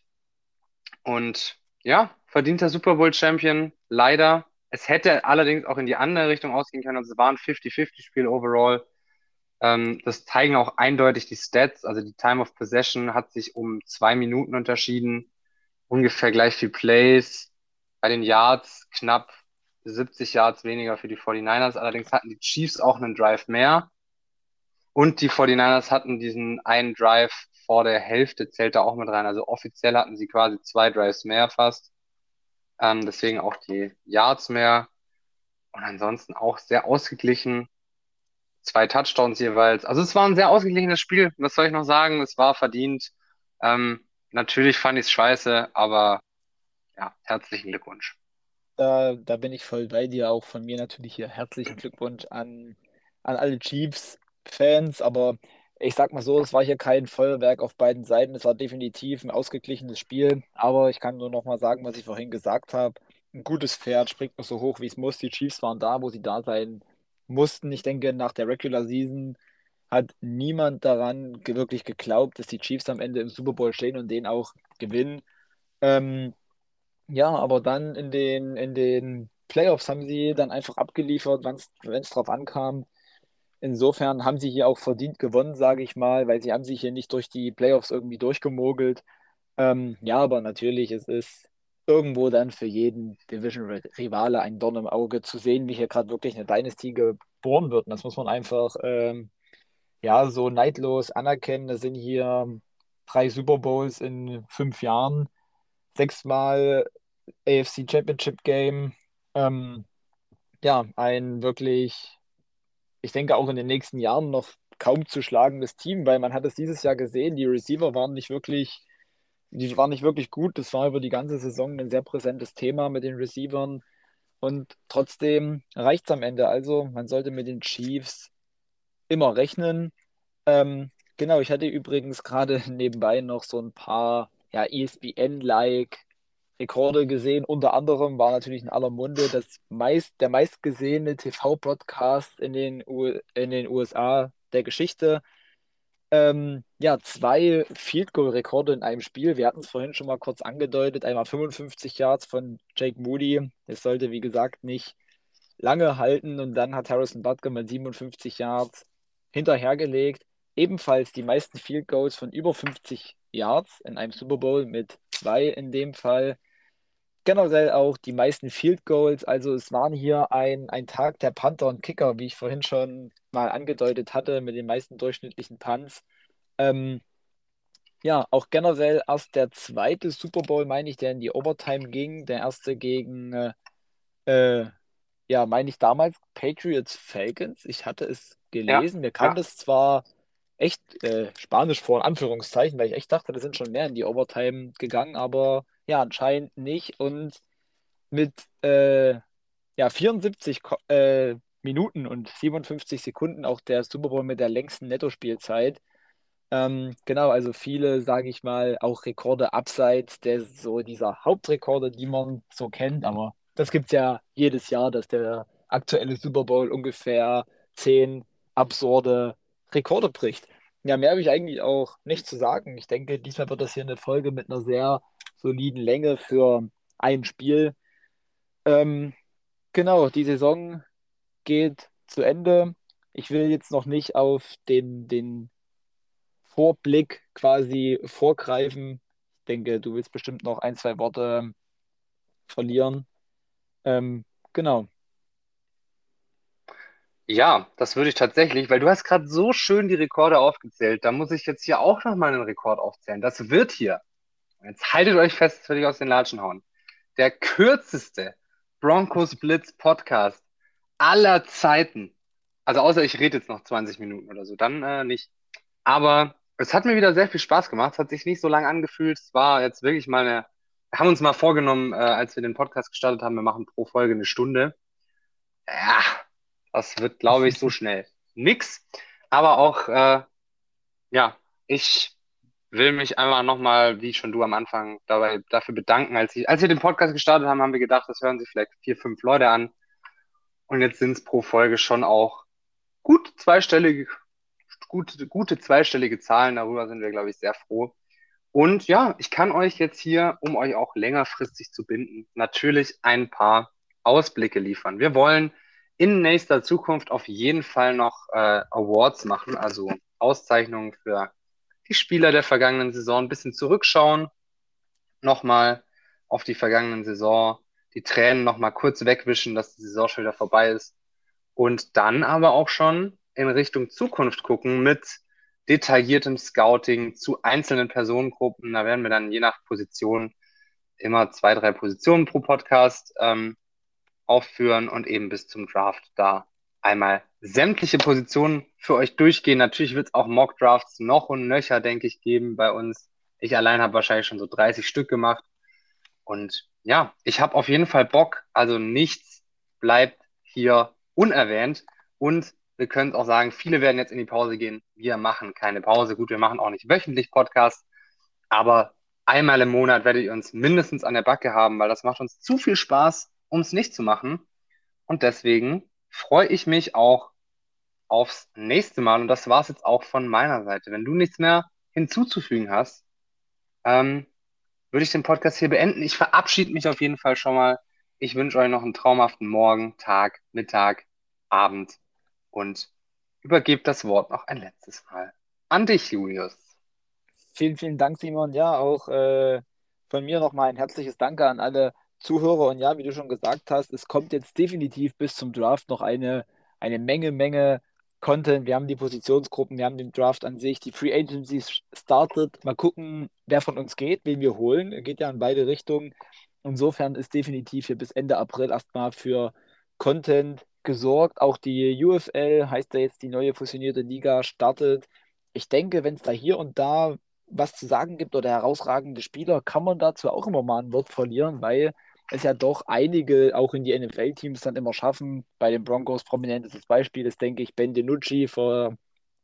Und ja, verdienter Super Bowl Champion, leider. Es hätte allerdings auch in die andere Richtung ausgehen können. Also es war ein 50-50-Spiel overall. Ähm, das zeigen auch eindeutig die Stats. Also die Time of Possession hat sich um zwei Minuten unterschieden. Ungefähr gleich viel Plays. Bei den Yards knapp 70 Yards weniger für die 49ers. Allerdings hatten die Chiefs auch einen Drive mehr. Und die 49ers hatten diesen einen Drive vor der Hälfte, zählt da auch mit rein. Also offiziell hatten sie quasi zwei Drives mehr fast. Ähm, deswegen auch die Yards mehr. Und ansonsten auch sehr ausgeglichen. Zwei Touchdowns jeweils. Also es war ein sehr ausgeglichenes Spiel. Was soll ich noch sagen? Es war verdient. Ähm, natürlich fand ich es scheiße, aber ja, herzlichen Glückwunsch. Da, da bin ich voll bei dir. Auch von mir natürlich hier herzlichen Glückwunsch an, an alle Chiefs-Fans. Aber ich sag mal so, es war hier kein Feuerwerk auf beiden Seiten. Es war definitiv ein ausgeglichenes Spiel. Aber ich kann nur noch mal sagen, was ich vorhin gesagt habe. Ein gutes Pferd springt nur so hoch, wie es muss. Die Chiefs waren da, wo sie da sein mussten. Ich denke, nach der Regular Season hat niemand daran wirklich geglaubt, dass die Chiefs am Ende im Super Bowl stehen und den auch gewinnen. Ähm, ja, aber dann in den, in den Playoffs haben sie dann einfach abgeliefert, wenn es drauf ankam. Insofern haben sie hier auch verdient gewonnen, sage ich mal, weil sie haben sich hier nicht durch die Playoffs irgendwie durchgemogelt. Ähm, ja, aber natürlich, es ist irgendwo dann für jeden Division-Rivale ein Dorn im Auge zu sehen, wie hier gerade wirklich eine Dynasty geboren wird. Und das muss man einfach ähm, ja so neidlos anerkennen. Das sind hier drei Super Bowls in fünf Jahren, sechsmal AFC Championship Game. Ähm, ja, ein wirklich ich denke auch in den nächsten Jahren noch kaum zu schlagendes Team, weil man hat es dieses Jahr gesehen, die Receiver waren nicht wirklich, die waren nicht wirklich gut. Das war über die ganze Saison ein sehr präsentes Thema mit den Receivern. Und trotzdem reicht es am Ende. Also man sollte mit den Chiefs immer rechnen. Ähm, genau, ich hatte übrigens gerade <laughs> nebenbei noch so ein paar ja, ESPN-like Rekorde gesehen. Unter anderem war natürlich in aller Munde das meist, der meistgesehene TV-Podcast in, den in den USA der Geschichte. Ähm, ja, zwei Field Goal Rekorde in einem Spiel. Wir hatten es vorhin schon mal kurz angedeutet. Einmal 55 Yards von Jake Moody. Das sollte, wie gesagt, nicht lange halten. Und dann hat Harrison Butker mit 57 Yards hinterhergelegt. Ebenfalls die meisten Field Goals von über 50 Yards in einem Super Bowl mit zwei in dem Fall generell auch die meisten Field Goals. Also es waren hier ein, ein Tag der Panther und Kicker, wie ich vorhin schon mal angedeutet hatte, mit den meisten durchschnittlichen Punts. Ähm, ja, auch generell erst der zweite Super Bowl, meine ich, der in die Overtime ging. Der erste gegen, äh, äh ja, meine ich damals Patriots Falcons. Ich hatte es gelesen. Ja, Mir kam ja. das zwar echt äh, Spanisch vor, in Anführungszeichen, weil ich echt dachte, da sind schon mehr in die Overtime gegangen, aber ja, anscheinend nicht. Und mit äh, ja, 74 äh, Minuten und 57 Sekunden auch der Super Bowl mit der längsten Nettospielzeit. Ähm, genau, also viele, sage ich mal, auch Rekorde abseits der so dieser Hauptrekorde, die man so kennt. Aber das gibt es ja jedes Jahr, dass der aktuelle Super Bowl ungefähr zehn absurde Rekorde bricht. Ja, mehr habe ich eigentlich auch nicht zu sagen. Ich denke, diesmal wird das hier eine Folge mit einer sehr soliden Länge für ein Spiel. Ähm, genau, die Saison geht zu Ende. Ich will jetzt noch nicht auf den, den Vorblick quasi vorgreifen. Ich denke, du willst bestimmt noch ein, zwei Worte verlieren. Ähm, genau. Ja, das würde ich tatsächlich, weil du hast gerade so schön die Rekorde aufgezählt. Da muss ich jetzt hier auch noch mal einen Rekord aufzählen. Das wird hier Jetzt haltet euch fest, das will ich aus den Latschen hauen. Der kürzeste Broncos Blitz Podcast aller Zeiten. Also außer ich rede jetzt noch 20 Minuten oder so, dann äh, nicht. Aber es hat mir wieder sehr viel Spaß gemacht. Es hat sich nicht so lange angefühlt. Es war jetzt wirklich mal eine. Wir haben uns mal vorgenommen, äh, als wir den Podcast gestartet haben, wir machen pro Folge eine Stunde. Ja, das wird, glaube ich, so <laughs> schnell nix. Aber auch, äh, ja, ich will mich einfach nochmal, wie schon du am Anfang, dabei, dafür bedanken. Als, ich, als wir den Podcast gestartet haben, haben wir gedacht, das hören sich vielleicht vier, fünf Leute an. Und jetzt sind es pro Folge schon auch gut zweistellige, gute, gute zweistellige Zahlen. Darüber sind wir, glaube ich, sehr froh. Und ja, ich kann euch jetzt hier, um euch auch längerfristig zu binden, natürlich ein paar Ausblicke liefern. Wir wollen in nächster Zukunft auf jeden Fall noch äh, Awards machen, also Auszeichnungen für die Spieler der vergangenen Saison, ein bisschen zurückschauen, nochmal auf die vergangenen Saison, die Tränen nochmal kurz wegwischen, dass die Saison schon wieder vorbei ist und dann aber auch schon in Richtung Zukunft gucken mit detailliertem Scouting zu einzelnen Personengruppen. Da werden wir dann je nach Position immer zwei, drei Positionen pro Podcast ähm, aufführen und eben bis zum Draft da einmal sämtliche Positionen für euch durchgehen. Natürlich wird es auch Mock-Drafts noch und nöcher, denke ich, geben bei uns. Ich allein habe wahrscheinlich schon so 30 Stück gemacht. Und ja, ich habe auf jeden Fall Bock. Also nichts bleibt hier unerwähnt. Und wir können auch sagen, viele werden jetzt in die Pause gehen. Wir machen keine Pause. Gut, wir machen auch nicht wöchentlich Podcasts, aber einmal im Monat werdet ihr uns mindestens an der Backe haben, weil das macht uns zu viel Spaß, um es nicht zu machen. Und deswegen freue ich mich auch aufs nächste Mal. Und das war es jetzt auch von meiner Seite. Wenn du nichts mehr hinzuzufügen hast, ähm, würde ich den Podcast hier beenden. Ich verabschiede mich auf jeden Fall schon mal. Ich wünsche euch noch einen traumhaften Morgen, Tag, Mittag, Abend und übergebe das Wort noch ein letztes Mal an dich, Julius. Vielen, vielen Dank, Simon. Ja, auch äh, von mir nochmal ein herzliches Danke an alle Zuhörer. Und ja, wie du schon gesagt hast, es kommt jetzt definitiv bis zum Draft noch eine, eine Menge, Menge Content. Wir haben die Positionsgruppen, wir haben den Draft an sich, die Free Agency startet. Mal gucken, wer von uns geht, wen wir holen. Geht ja in beide Richtungen. Insofern ist definitiv hier bis Ende April erstmal für Content gesorgt. Auch die UFL, heißt ja jetzt die neue fusionierte Liga, startet. Ich denke, wenn es da hier und da was zu sagen gibt oder herausragende Spieler, kann man dazu auch immer mal ein Wort verlieren, weil es ja doch einige auch in die NFL-Teams dann immer schaffen. Bei den Broncos prominentes Beispiel ist, denke ich, Ben DiNucci vor,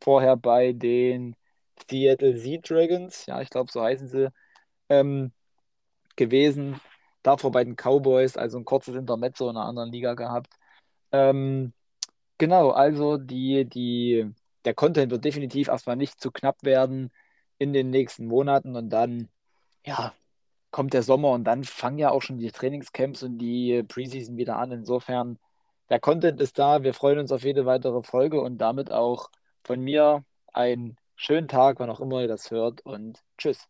vorher bei den Seattle Sea Dragons, ja, ich glaube, so heißen sie, ähm, gewesen. Davor bei den Cowboys, also ein kurzes Intermezzo in einer anderen Liga gehabt. Ähm, genau, also die, die, der Content wird definitiv erstmal nicht zu knapp werden in den nächsten Monaten und dann, ja, kommt der Sommer und dann fangen ja auch schon die Trainingscamps und die Preseason wieder an. Insofern, der Content ist da. Wir freuen uns auf jede weitere Folge und damit auch von mir einen schönen Tag, wann auch immer ihr das hört und tschüss.